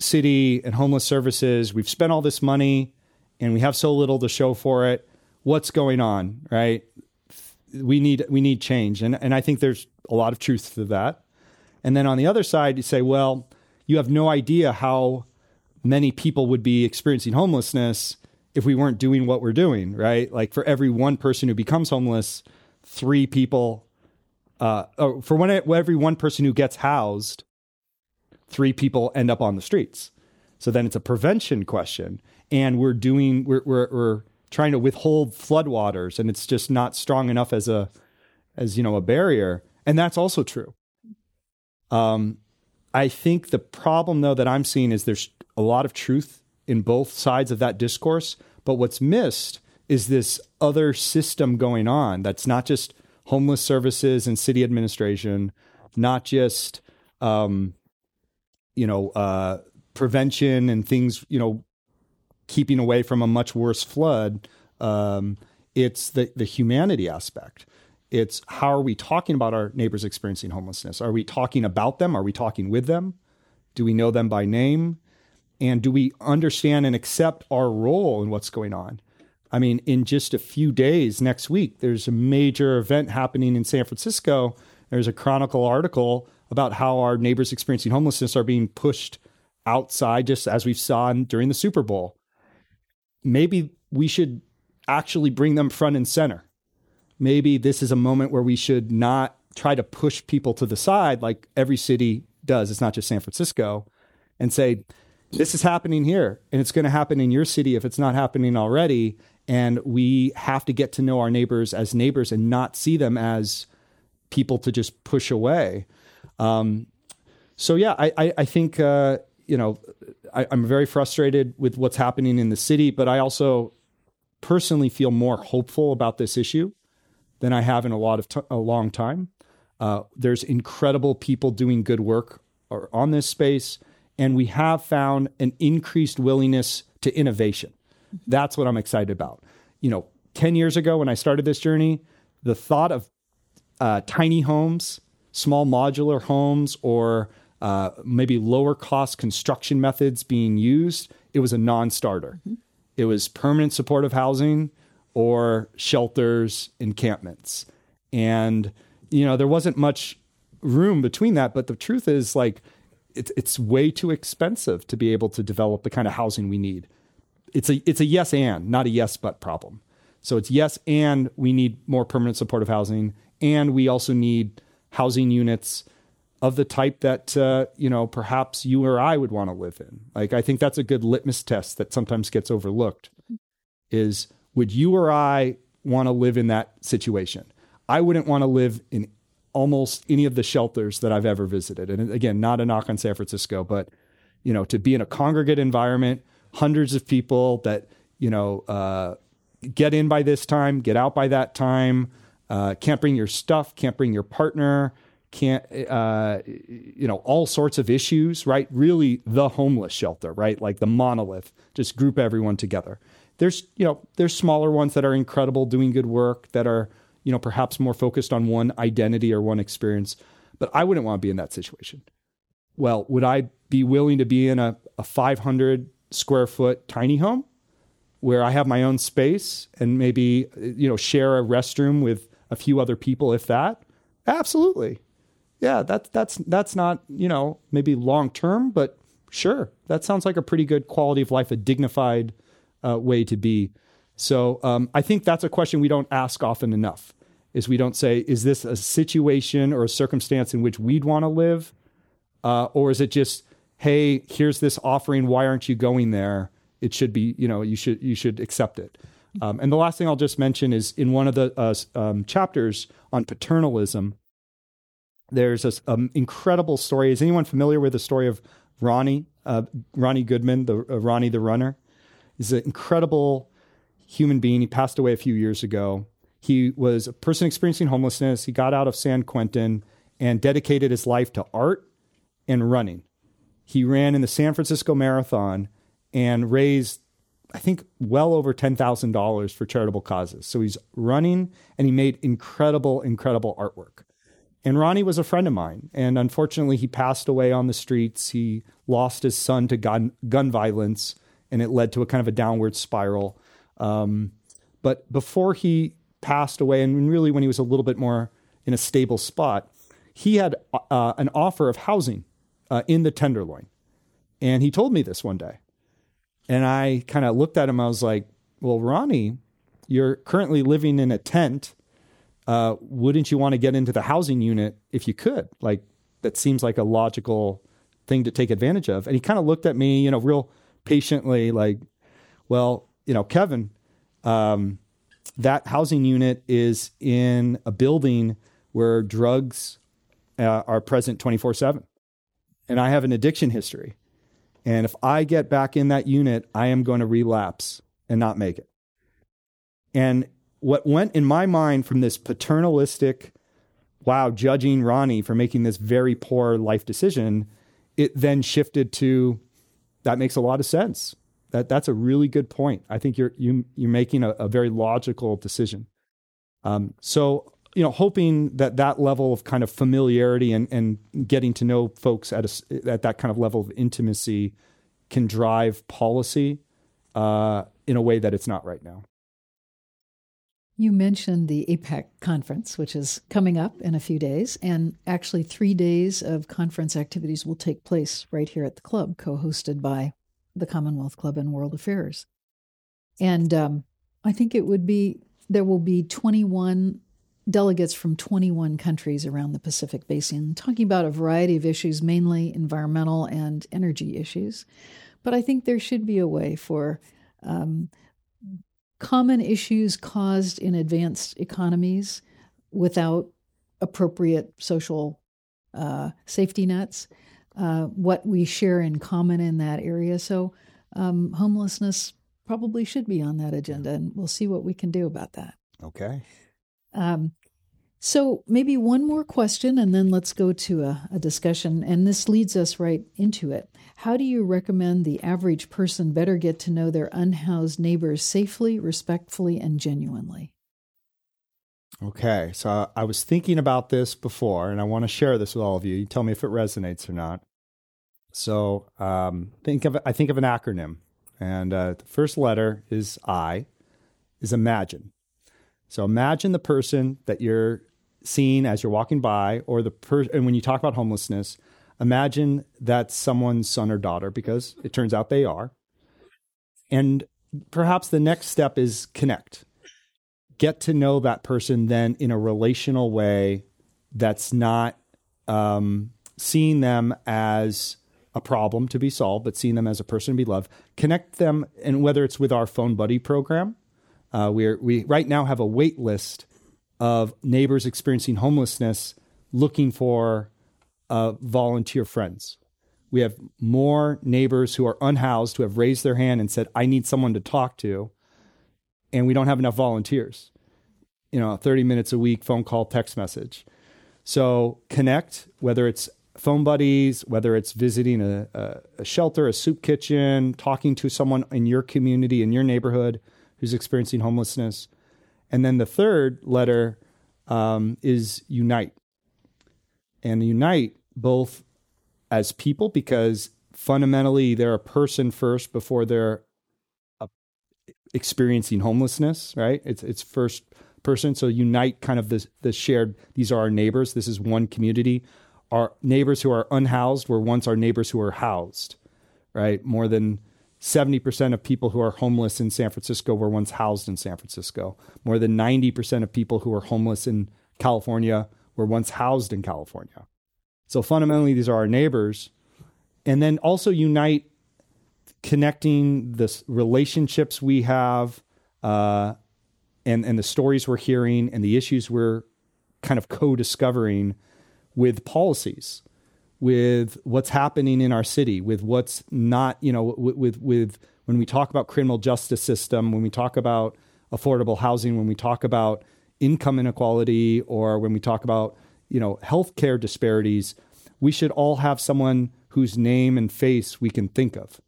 city and homeless services, we've spent all this money and we have so little to show for it. What's going on, right? we need we need change, and and I think there's a lot of truth to that. And then on the other side, you say, well, you have no idea how many people would be experiencing homelessness if we weren't doing what we're doing, right? Like for every one person who becomes homeless, three people, uh, oh, for one, every one person who gets housed, three people end up on the streets. So then it's a prevention question, and we're doing we're we're, we're trying to withhold floodwaters and it's just not strong enough as a as you know a barrier and that's also true um, i think the problem though that i'm seeing is there's a lot of truth in both sides of that discourse but what's missed is this other system going on that's not just homeless services and city administration not just um, you know uh, prevention and things you know keeping away from a much worse flood. Um, it's the, the humanity aspect. It's how are we talking about our neighbors experiencing homelessness? Are we talking about them? Are we talking with them? Do we know them by name? And do we understand and accept our role in what's going on? I mean, in just a few days next week, there's a major event happening in San Francisco. There's a Chronicle article about how our neighbors experiencing homelessness are being pushed outside, just as we saw during the Super Bowl maybe we should actually bring them front and center. Maybe this is a moment where we should not try to push people to the side like every city does. It's not just San Francisco and say, this is happening here and it's going to happen in your city if it's not happening already. And we have to get to know our neighbors as neighbors and not see them as people to just push away. Um, so yeah, I, I, I think uh, you know I, am very frustrated with what's happening in the city, but I also personally feel more hopeful about this issue than I have in a lot of t- a long time. Uh, there's incredible people doing good work on this space, and we have found an increased willingness to innovation. That's what I'm excited about. You know, 10 years ago when I started this journey, the thought of uh, tiny homes, small modular homes, or uh, maybe lower cost construction methods being used, it was a non starter. Mm-hmm. It was permanent supportive housing or shelters, encampments. And, you know, there wasn't much room between that. But the truth is, like, it's, it's way too expensive to be able to develop the kind of housing we need. it's a it's a yes and not a yes but problem. So it's yes and we need more permanent supportive housing, and we also need housing units of the type that uh, you know perhaps you or I would want to live in. Like I think that's a good litmus test that sometimes gets overlooked. Is would you or I want to live in that situation? I wouldn't want to live in almost any of the shelters that I've ever visited. And again, not a knock on San Francisco, but you know, to be in a congregate environment, hundreds of people that you know uh, get in by this time, get out by that time. Uh, can't bring your stuff, can't bring your partner, can't uh, you know all sorts of issues, right? Really, the homeless shelter, right? Like the monolith, just group everyone together. There's you know there's smaller ones that are incredible, doing good work that are you know perhaps more focused on one identity or one experience. But I wouldn't want to be in that situation. Well, would I be willing to be in a, a 500 square foot tiny home where I have my own space and maybe you know share a restroom with a few other people, if that? Absolutely. Yeah, that's that's that's not, you know, maybe long term, but sure. That sounds like a pretty good quality of life, a dignified uh, way to be. So um, I think that's a question we don't ask often enough. Is we don't say, is this a situation or a circumstance in which we'd want to live, uh, or is it just, hey, here's this offering, why aren't you going there? It should be, you know, you should you should accept it. Um, and the last thing I'll just mention is in one of the uh, um, chapters on paternalism, there's an um, incredible story. Is anyone familiar with the story of Ronnie, uh, Ronnie Goodman, the uh, Ronnie the runner? He's an incredible human being. He passed away a few years ago. He was a person experiencing homelessness. He got out of San Quentin and dedicated his life to art and running. He ran in the San Francisco Marathon and raised I think well over $10,000 for charitable causes. So he's running and he made incredible, incredible artwork. And Ronnie was a friend of mine. And unfortunately, he passed away on the streets. He lost his son to gun, gun violence, and it led to a kind of a downward spiral. Um, but before he passed away, and really when he was a little bit more in a stable spot, he had uh, an offer of housing uh, in the Tenderloin. And he told me this one day. And I kind of looked at him. I was like, well, Ronnie, you're currently living in a tent. Uh, wouldn't you want to get into the housing unit if you could? Like, that seems like a logical thing to take advantage of. And he kind of looked at me, you know, real patiently, like, well, you know, Kevin, um, that housing unit is in a building where drugs uh, are present 24 7. And I have an addiction history. And if I get back in that unit, I am going to relapse and not make it. And what went in my mind from this paternalistic, wow, judging Ronnie for making this very poor life decision, it then shifted to that makes a lot of sense. That that's a really good point. I think you're you you're making a, a very logical decision. Um, so you know, hoping that that level of kind of familiarity and, and getting to know folks at a, at that kind of level of intimacy can drive policy uh, in a way that it's not right now. You mentioned the APEC conference, which is coming up in a few days, and actually three days of conference activities will take place right here at the club, co-hosted by the Commonwealth Club and World Affairs. And um, I think it would be there will be 21 delegates from 21 countries around the Pacific Basin, talking about a variety of issues, mainly environmental and energy issues. But I think there should be a way for um, common issues caused in advanced economies without appropriate social uh, safety nets, uh, what we share in common in that area. So, um, homelessness probably should be on that agenda, and we'll see what we can do about that. Okay. Um, so maybe one more question, and then let's go to a, a, discussion. And this leads us right into it. How do you recommend the average person better get to know their unhoused neighbors safely, respectfully, and genuinely? Okay, so I was thinking about this before, and I want to share this with all of you. You tell me if it resonates or not. So um, think of I think of an acronym, and uh, the first letter is I, is imagine. So imagine the person that you're seeing as you're walking by, or the person, and when you talk about homelessness, imagine that's someone's son or daughter because it turns out they are. And perhaps the next step is connect. Get to know that person then in a relational way that's not um, seeing them as a problem to be solved, but seeing them as a person to be loved. Connect them, and whether it's with our phone buddy program, uh, we we right now have a wait list of neighbors experiencing homelessness looking for uh, volunteer friends. We have more neighbors who are unhoused who have raised their hand and said, "I need someone to talk to," and we don't have enough volunteers. You know, 30 minutes a week, phone call, text message. So connect, whether it's phone buddies, whether it's visiting a, a, a, shelter, a soup kitchen, talking to someone in your community, in your neighborhood who's experiencing homelessness. And then the third letter um, is unite. And unite both as people, because fundamentally they're a person first before they're uh, experiencing homelessness, right? It's, it's first person. So unite kind of the, the shared, these are our neighbors. This is one community our neighbors who are unhoused were once our neighbors who are housed, right? More than 70% of people who are homeless in San Francisco were once housed in San Francisco. More than 90% of people who are homeless in California were once housed in California. So fundamentally, these are our neighbors. And then also unite connecting the relationships we have uh, and, and the stories we're hearing and the issues we're kind of co discovering with policies, with what's happening in our city, with what's not, you know, with, with, with when we talk about criminal justice system, when we talk about affordable housing, when we talk about income inequality, or when we talk about, you know, healthcare disparities, we should all have someone whose name and face we can think of,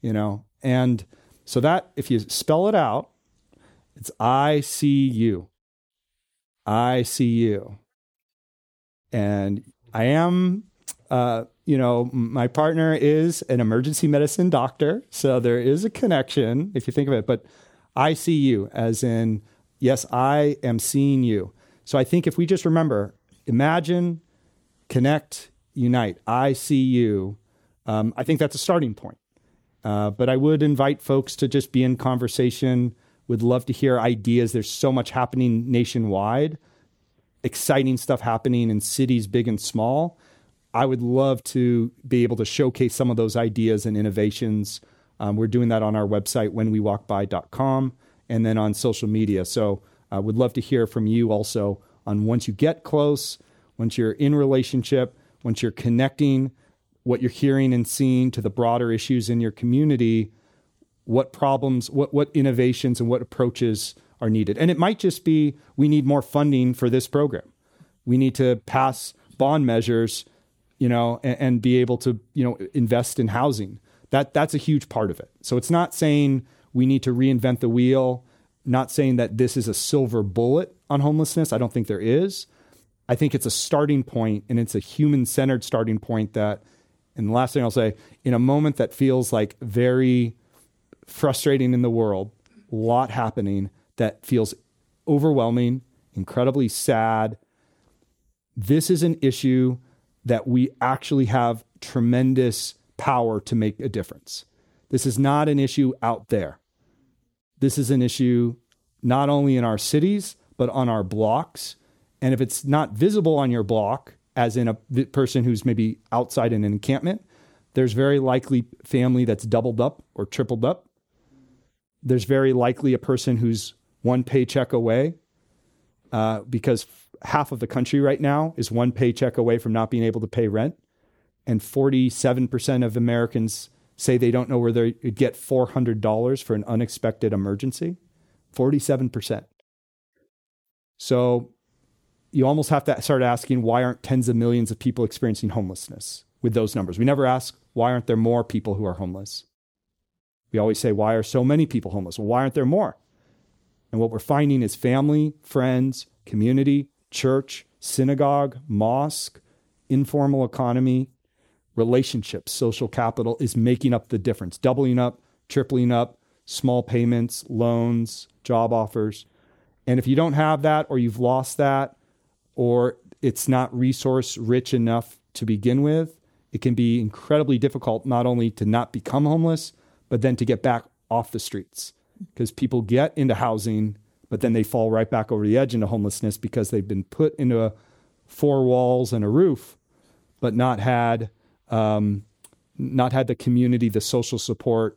you know, and so that if you spell it out, it's I see you. I see you and I am, uh, you know, my partner is an emergency medicine doctor, so there is a connection if you think of it. But I see you, as in, yes, I am seeing you. So I think if we just remember, imagine, connect, unite. I see you. Um, I think that's a starting point. Uh, but I would invite folks to just be in conversation. Would love to hear ideas. There's so much happening nationwide exciting stuff happening in cities big and small. I would love to be able to showcase some of those ideas and innovations. Um, we're doing that on our website, whenwewalkby.com, and then on social media. So I uh, would love to hear from you also on once you get close, once you're in relationship, once you're connecting what you're hearing and seeing to the broader issues in your community, what problems, what, what innovations and what approaches are needed. And it might just be we need more funding for this program. We need to pass bond measures, you know, and, and be able to, you know, invest in housing. That that's a huge part of it. So it's not saying we need to reinvent the wheel, not saying that this is a silver bullet on homelessness. I don't think there is. I think it's a starting point and it's a human centered starting point that, and the last thing I'll say, in a moment that feels like very frustrating in the world, a lot happening, that feels overwhelming, incredibly sad. This is an issue that we actually have tremendous power to make a difference. This is not an issue out there. This is an issue not only in our cities, but on our blocks. And if it's not visible on your block, as in a person who's maybe outside an encampment, there's very likely family that's doubled up or tripled up. There's very likely a person who's one paycheck away uh, because half of the country right now is one paycheck away from not being able to pay rent. And 47% of Americans say they don't know where they would get $400 for an unexpected emergency. 47%. So you almost have to start asking why aren't tens of millions of people experiencing homelessness with those numbers? We never ask why aren't there more people who are homeless? We always say, why are so many people homeless? Well, why aren't there more? And what we're finding is family, friends, community, church, synagogue, mosque, informal economy, relationships, social capital is making up the difference, doubling up, tripling up, small payments, loans, job offers. And if you don't have that, or you've lost that, or it's not resource rich enough to begin with, it can be incredibly difficult not only to not become homeless, but then to get back off the streets because people get into housing, but then they fall right back over the edge into homelessness because they've been put into a, four walls and a roof, but not had um, not had the community, the social support.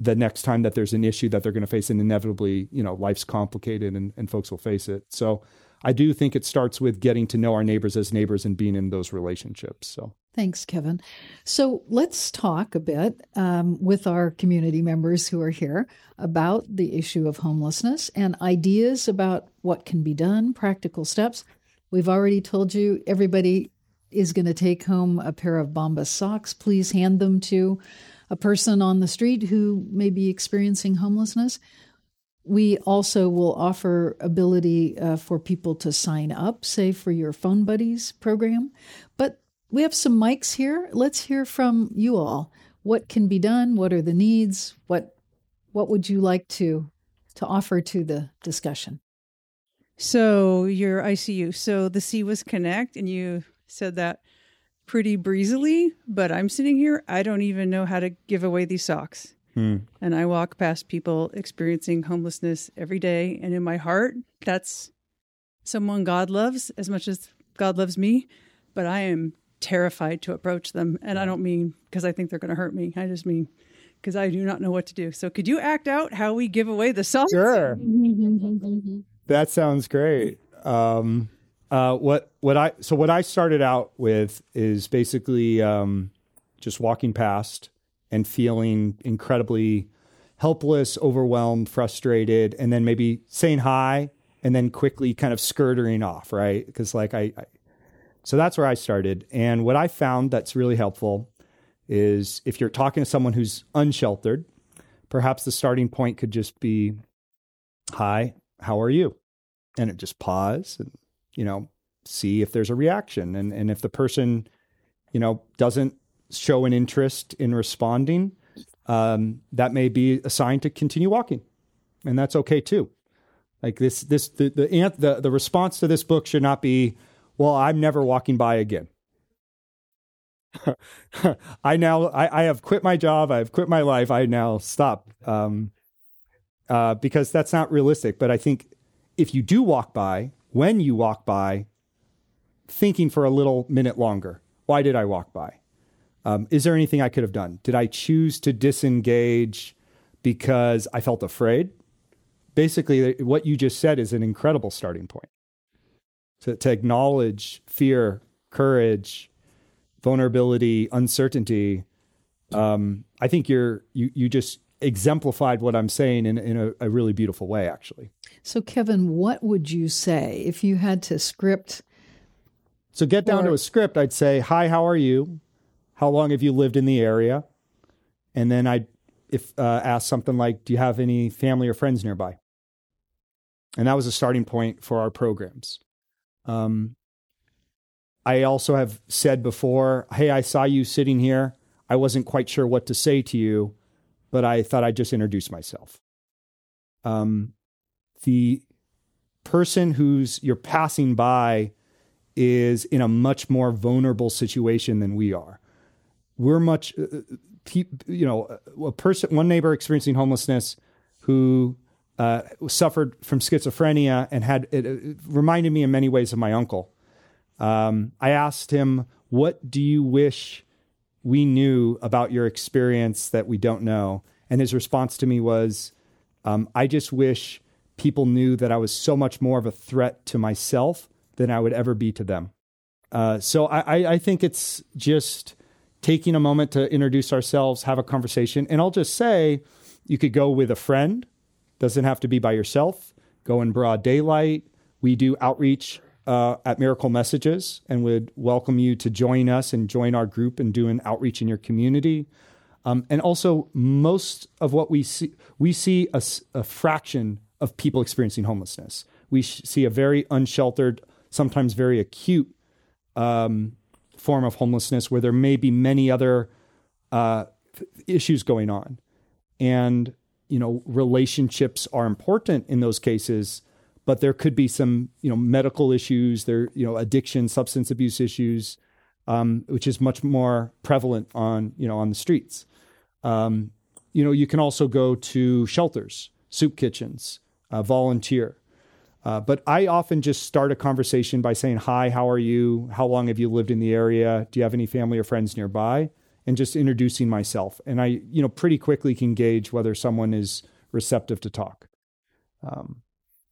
The next time that there's an issue that they're going to face, and inevitably, you know, life's complicated and, and folks will face it. So I do think it starts with getting to know our neighbors as neighbors and being in those relationships. So Thanks, Kevin. So let's talk a bit um, with our community members who are here about the issue of homelessness and ideas about what can be done, practical steps. We've already told you everybody is going to take home a pair of Bombas socks. Please hand them to a person on the street who may be experiencing homelessness. We also will offer ability uh, for people to sign up, say for your Phone Buddies program. But we have some mics here. Let's hear from you all. What can be done? What are the needs? What what would you like to to offer to the discussion? So your ICU. So the C was connect, and you said that pretty breezily. But I'm sitting here. I don't even know how to give away these socks. Hmm. And I walk past people experiencing homelessness every day, and in my heart, that's someone God loves as much as God loves me. But I am terrified to approach them. And I don't mean because I think they're going to hurt me. I just mean because I do not know what to do. So could you act out how we give away the socks? Sure. that sounds great. Um, uh, what what I so what I started out with is basically um, just walking past and feeling incredibly helpless, overwhelmed, frustrated, and then maybe saying hi and then quickly kind of skirting off, right? Because like I, I so that's where I started. And what I found that's really helpful is if you're talking to someone who's unsheltered, perhaps the starting point could just be, Hi, how are you? And it just pause and, you know, see if there's a reaction. And, and if the person, you know, doesn't show an interest in responding, um, that may be a sign to continue walking. And that's okay too. Like this, this, the, the, the, the response to this book should not be, well, I'm never walking by again. I now I, I, have quit my job. I've quit my life. I now stop um, uh, because that's not realistic. But I think if you do walk by, when you walk by, thinking for a little minute longer, why did I walk by? Um, is there anything I could have done? Did I choose to disengage because I felt afraid? Basically, what you just said is an incredible starting point to, to acknowledge fear, courage, vulnerability, uncertainty. Um, I think you're you you just exemplified what I'm saying in in a, a really beautiful way, actually. So, Kevin, what would you say if you had to script? So, get down or, to a script. I'd say, "Hi, how are you? How long have you lived in the area?" And then I'd if uh, ask something like, "Do you have any family or friends nearby?" And that was a starting point for our programs. Um, I also have said before, hey, I saw you sitting here. I wasn't quite sure what to say to you, but I thought I'd just introduce myself. Um, the person who's you're passing by is in a much more vulnerable situation than we are. We're much, uh, uh you know, a person, one neighbor experiencing homelessness who uh, suffered from schizophrenia and had it, it, reminded me in many ways of my uncle. Um, I asked him, "What do you wish we knew about your experience that we don't know?" And his response to me was, um, "I just wish people knew that I was so much more of a threat to myself than I would ever be to them." Uh, so I, I think it's just taking a moment to introduce ourselves, have a conversation, and I'll just say, you could go with a friend doesn't have to be by yourself. Go in broad daylight. We do outreach uh, at Miracle Messages and would welcome you to join us and join our group and do an outreach in your community. Um, and also, most of what we see, we see a, a fraction of people experiencing homelessness. We sh- see a very unsheltered, sometimes very acute um, form of homelessness where there may be many other uh, issues going on. And you know relationships are important in those cases but there could be some you know medical issues there you know addiction substance abuse issues um, which is much more prevalent on you know on the streets um, you know you can also go to shelters soup kitchens, uh, volunteer. Uh, but I often just start a conversation by saying, Hi, how are you? How long have you lived in the area? Do you have any family or friends nearby? And just introducing myself. And I, you know, pretty quickly can gauge whether someone is receptive to talk. Um,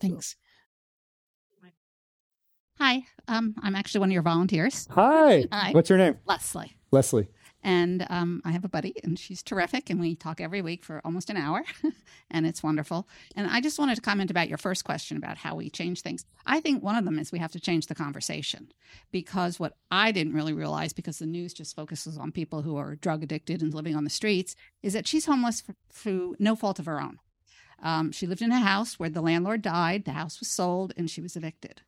Thanks. Hi, um, I'm actually one of your volunteers, Hi. Hi. What's your name? Leslie. Leslie. And um, I have a buddy, and she's terrific. And we talk every week for almost an hour, and it's wonderful. And I just wanted to comment about your first question about how we change things. I think one of them is we have to change the conversation because what I didn't really realize, because the news just focuses on people who are drug addicted and living on the streets, is that she's homeless through no fault of her own. Um, she lived in a house where the landlord died, the house was sold, and she was evicted.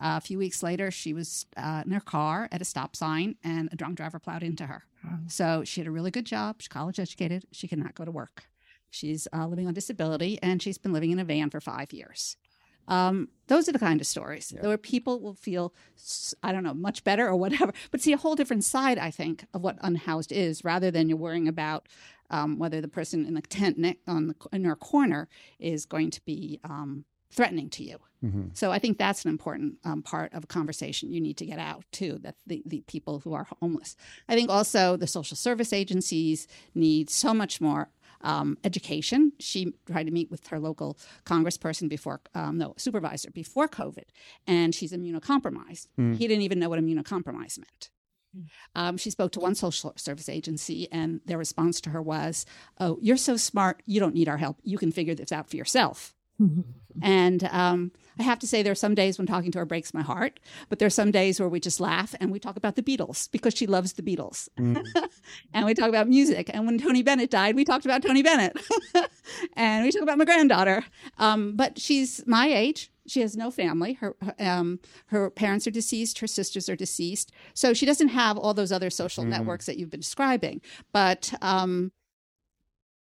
Uh, a few weeks later, she was uh, in her car at a stop sign, and a drunk driver plowed into her. So she had a really good job. She's college educated. She could not go to work. She's uh, living on disability, and she's been living in a van for five years. Um, those are the kind of stories Yeah. where people will feel, I don't know, much better or whatever, but see a whole different side, I think, of what unhoused is, rather than you're worrying about um, whether the person in the tent ne- on the, in your corner is going to be um, threatening to you. hmm So I think that's an important um, part of a conversation you need to get out too. That the, the people who are homeless. I think also the social service agencies need so much more um, education. She tried to meet with her local congressperson before, um, no supervisor before COVID, and she's immunocompromised. Mm. He didn't even know what immunocompromised meant. Um, she spoke to one social service agency, and their response to her was, "Oh, you're so smart. You don't need our help. You can figure this out for yourself." And um, I have to say, there are some days when talking to her breaks my heart, but there are some days where we just laugh and we talk about the Beatles because she loves the Beatles. and we talk about music. And when Tony Bennett died, we talked about Tony Bennett. and we talk about my granddaughter. Um, but she's my age. She has no family. Her um, her parents are deceased. Her sisters are deceased. So she doesn't have all those other social Mhm. networks that you've been describing. But um,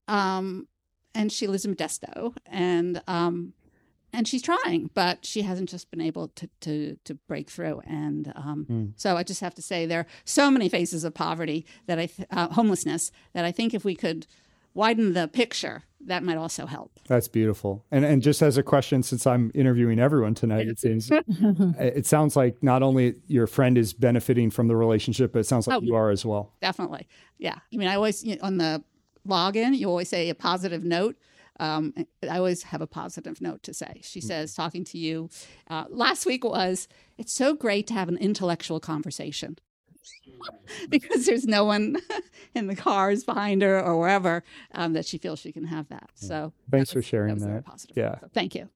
um, and she lives in Modesto, and um, and she's trying, but she hasn't just been able to to to break through. And um, Mm. so I just have to say there are so many faces of poverty that I th- uh, homelessness that I think if we could widen the picture, that might also help. That's beautiful. And and just as a question, since I'm interviewing everyone tonight, it seems it sounds like not only your friend is benefiting from the relationship, but it sounds like Oh, you are as well. Definitely, yeah. I mean, I always you know, on the login, you always say a positive note. Um, I always have a positive note to say. She says, talking to you uh, last week was, it's so great to have an intellectual conversation because there's no one in the cars behind her or wherever um, that she feels she can have that. So Thanks that for sharing was very that. positive. Yeah. So thank you.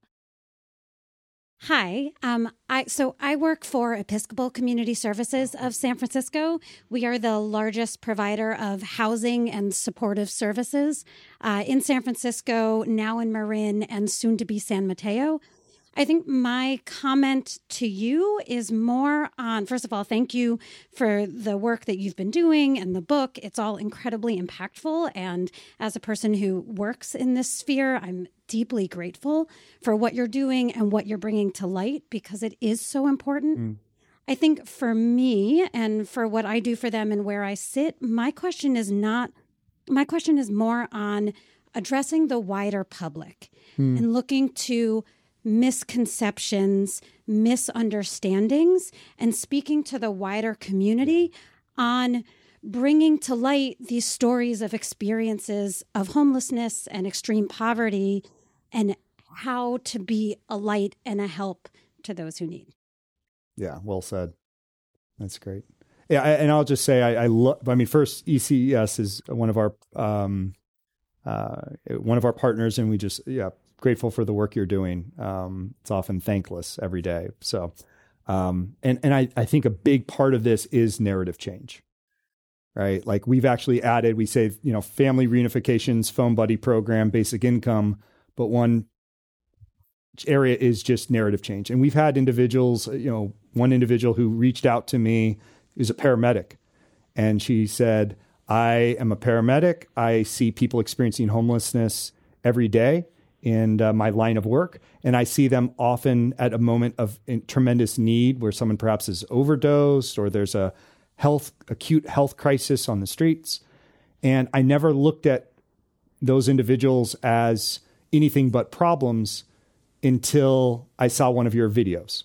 Hi. Um, I so I work for Episcopal Community Services of San Francisco. We are the largest provider of housing and supportive services uh, in San Francisco, now in Marin, and soon to be San Mateo. I think my comment to you is more on first of all, thank you for the work that you've been doing and the book. It's all incredibly impactful. And as a person who works in this sphere, I'm deeply grateful for what you're doing and what you're bringing to light because it is so important. Mm. I think for me and for what I do for them and where I sit, my question is not, my question is more on addressing the wider public Hmm. and looking to misconceptions, misunderstandings, and speaking to the wider community on bringing to light these stories of experiences of homelessness and extreme poverty and how to be a light and a help to those who need. Yeah, well said. That's great. Yeah, I, and I'll just say I, I love. I mean, first ECS is one of our um, uh, one of our partners, and we just yeah grateful for the work you're doing. Um, it's often thankless every day. So, um, and and I I think a big part of this is narrative change, right? Like we've actually added. We say you know family reunifications, phone buddy program, basic income, but one area is just narrative change. And we've had individuals, you know, one individual who reached out to me is a paramedic. And she said, I am a paramedic. I see people experiencing homelessness every day in uh, my line of work. And I see them often at a moment of tremendous need where someone perhaps is overdosed or there's a health, acute health crisis on the streets. And I never looked at those individuals as anything but problems until I saw one of your videos.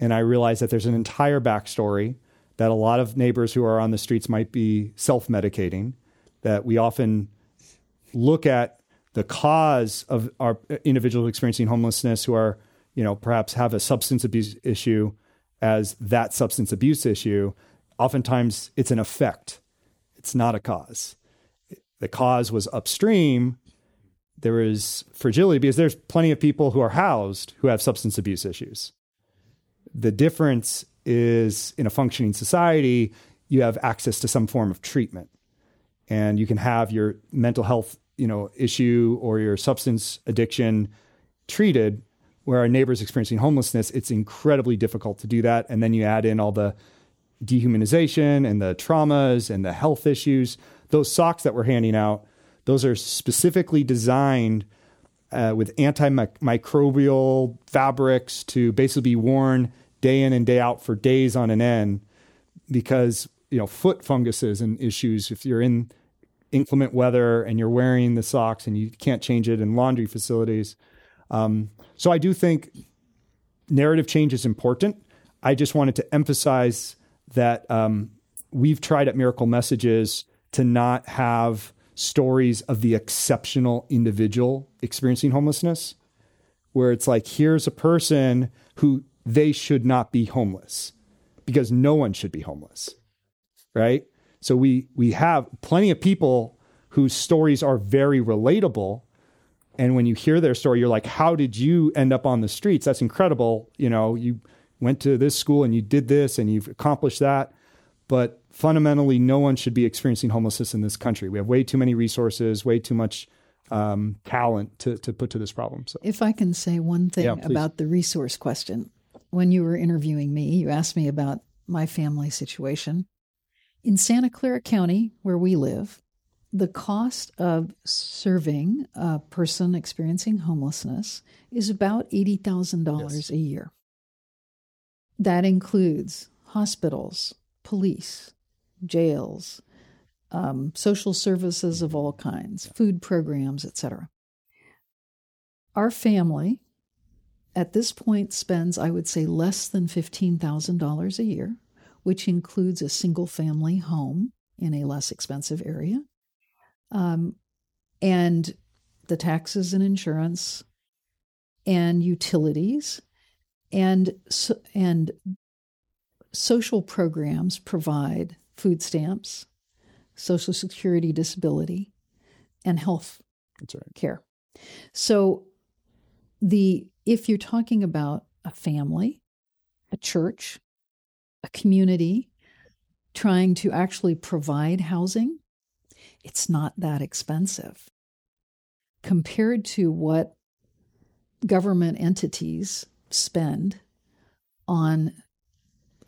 And I realized that there's an entire backstory that a lot of neighbors who are on the streets might be self medicating, that we often look at the cause of our individuals experiencing homelessness who are, you know, perhaps have a substance abuse issue as that substance abuse issue. Oftentimes it's an effect, it's not a cause. The cause was upstream. There is fragility because there's plenty of people who are housed who have substance abuse issues. The difference is in a functioning society, you have access to some form of treatment and you can have your mental health you know issue or your substance addiction treated where our neighbors experiencing homelessness it's incredibly difficult to do that. And then you add in all the dehumanization and the traumas and the health issues. Those socks that we're handing out those are specifically designed uh, with antimicrobial fabrics to basically be worn day in and day out for days on an end because you know foot funguses and issues. If you're in inclement weather and you're wearing the socks and you can't change it in laundry facilities. Um, so I do think narrative change is important. I just wanted to emphasize that um, we've tried at Miracle Messages to not have stories of the exceptional individual experiencing homelessness, where it's like, here's a person who they should not be homeless because no one should be homeless, right? So we we have plenty of people whose stories are very relatable. And when you hear their story, you're like, how did you end up on the streets? That's incredible. You know, you went to this school and you did this and you've accomplished that. But fundamentally, no one should be experiencing homelessness in this country. We have way too many resources, way too much um, talent to, to put to this problem. So, if I can say one thing Yeah, about the resource question, when you were interviewing me, you asked me about my family situation. In Santa Clara County, where we live, the cost of serving a person experiencing homelessness is about $80,000 Yes. a year. That includes hospitals, police, jails, um, social services of all kinds, food programs, etc. Our family at this point spends, I would say, less than $15,000 a year, which includes a single family home in a less expensive area, um, and the taxes and insurance and utilities and so, and social programs provide food stamps, social security disability, and health right. care. So the if you're talking about a family, a church, a community trying to actually provide housing, it's not that expensive compared to what government entities spend on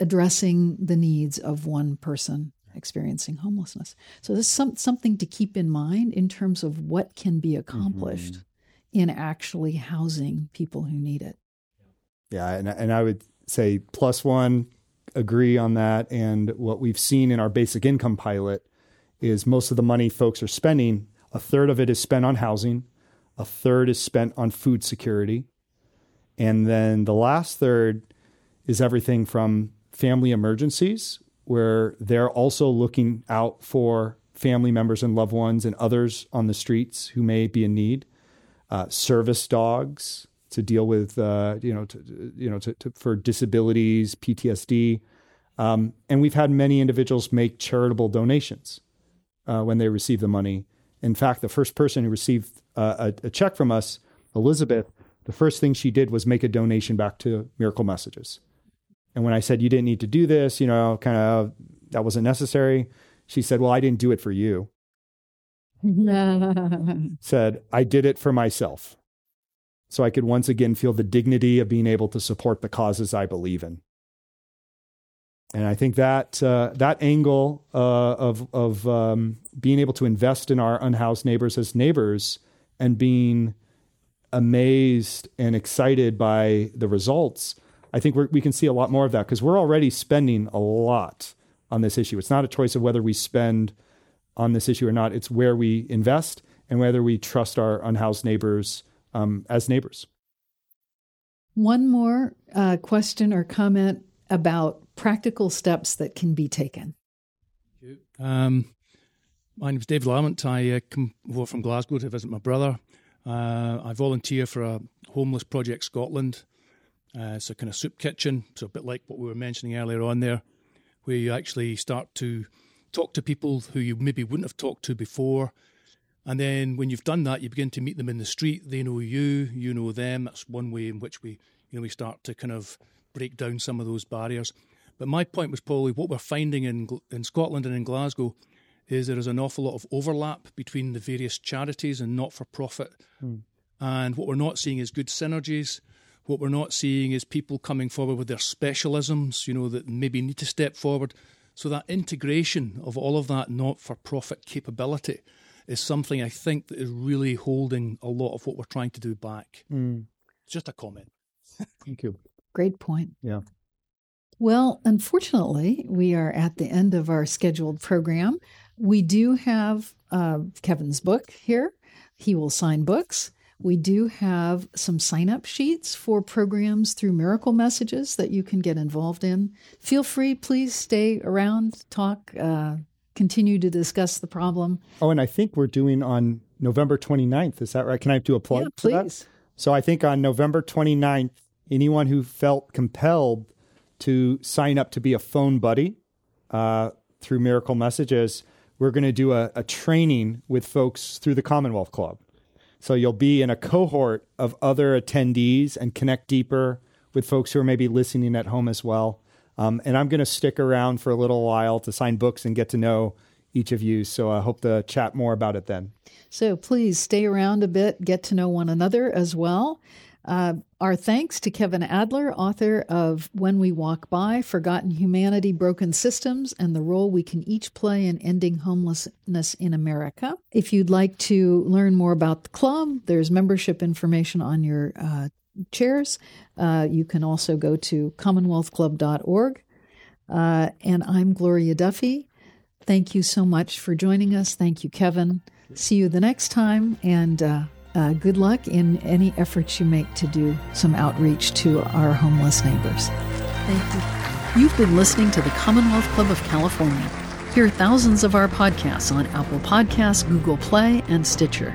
addressing the needs of one person experiencing homelessness. So there's some, something to keep in mind in terms of what can be accomplished mm-hmm. in actually housing people who need it. Yeah, and and I would say plus one agree on that. And what we've seen in our basic income pilot is most of the money folks are spending, a third of it is spent on housing, a third is spent on food security, and then the last third is everything from family emergencies, where they're also looking out for family members and loved ones and others on the streets who may be in need uh, service dogs to deal with uh, you know to, you know to, to, for disabilities, PTSD, um, and we've had many individuals make charitable donations uh, when they receive the money. In fact, the first person who received uh, a, a check from us, Elizabeth, the first thing she did was make a donation back to Miracle Messages. And when I said you didn't need to do this, you know, kind of that wasn't necessary, she said, "Well, I didn't do it for you." said, I did it for myself. So I could once again feel the dignity of being able to support the causes I believe in. And I think that uh, that angle uh, of of um, being able to invest in our unhoused neighbors as neighbors and being amazed and excited by the results, I think we can see a lot more of that because we're already spending a lot on this issue. It's not a choice of whether we spend on this issue or not. It's where we invest and whether we trust our unhoused neighbors um, as neighbors. One more uh, question or comment about practical steps that can be taken. Um, my name is David Lamont. I uh, come over from Glasgow to visit my brother. Uh, I volunteer for a homeless project Scotland. Uh, it's a kind of soup kitchen, so a bit like what we were mentioning earlier on there, where you actually start to talk to people who you maybe wouldn't have talked to before. And then when you've done that, you begin to meet them in the street. They know you, you know them. That's one way in which we, you know, we start to kind of break down some of those barriers. But my point was probably what we're finding in in Scotland and in Glasgow is there is an awful lot of overlap between the various charities and not for profit. Mm. And what we're not seeing is good synergies. What we're not seeing is people coming forward with their specialisms, you know, that maybe need to step forward. So that integration of all of that not for profit capability is something I think that is really holding a lot of what we're trying to do back. Mm. It's just a comment. Thank you. Great point. Yeah. Well, unfortunately, we are at the end of our scheduled program. We do have uh, Kevin's book here. He will sign books. We do have some sign up sheets for programs through Miracle Messages that you can get involved in. Feel free, please stay around, talk, uh, continue to discuss the problem. Oh, and I think we're doing on November 29th. Is that right? Can I do a plug? Yeah, please. So I think on November 29th, anyone who felt compelled to sign up to be a phone buddy uh, through Miracle Messages, we're going to do a, a training with folks through the Commonwealth Club. So you'll be in a cohort of other attendees and connect deeper with folks who are maybe listening at home as well. Um, and I'm going to stick around for a little while to sign books and get to know each of you. So I hope to chat more about it then. So please stay around a bit, get to know one another as well. Uh, our thanks to Kevin Adler, author of When We Walk By Forgotten Humanity, Broken Systems, and the Role We Can Each Play in Ending Homelessness in America. If you'd like to learn more about the club, there's membership information on your uh, chairs. Uh, you can also go to commonwealthclub.org. Uh, and I'm Gloria Duffy. Thank you so much for joining us. Thank you, Kevin. See you the next time. And uh, uh, good luck in any efforts you make to do some outreach to our homeless neighbors. Thank you. You've been listening to the Commonwealth Club of California. Hear thousands of our podcasts on Apple Podcasts, Google Play, and Stitcher.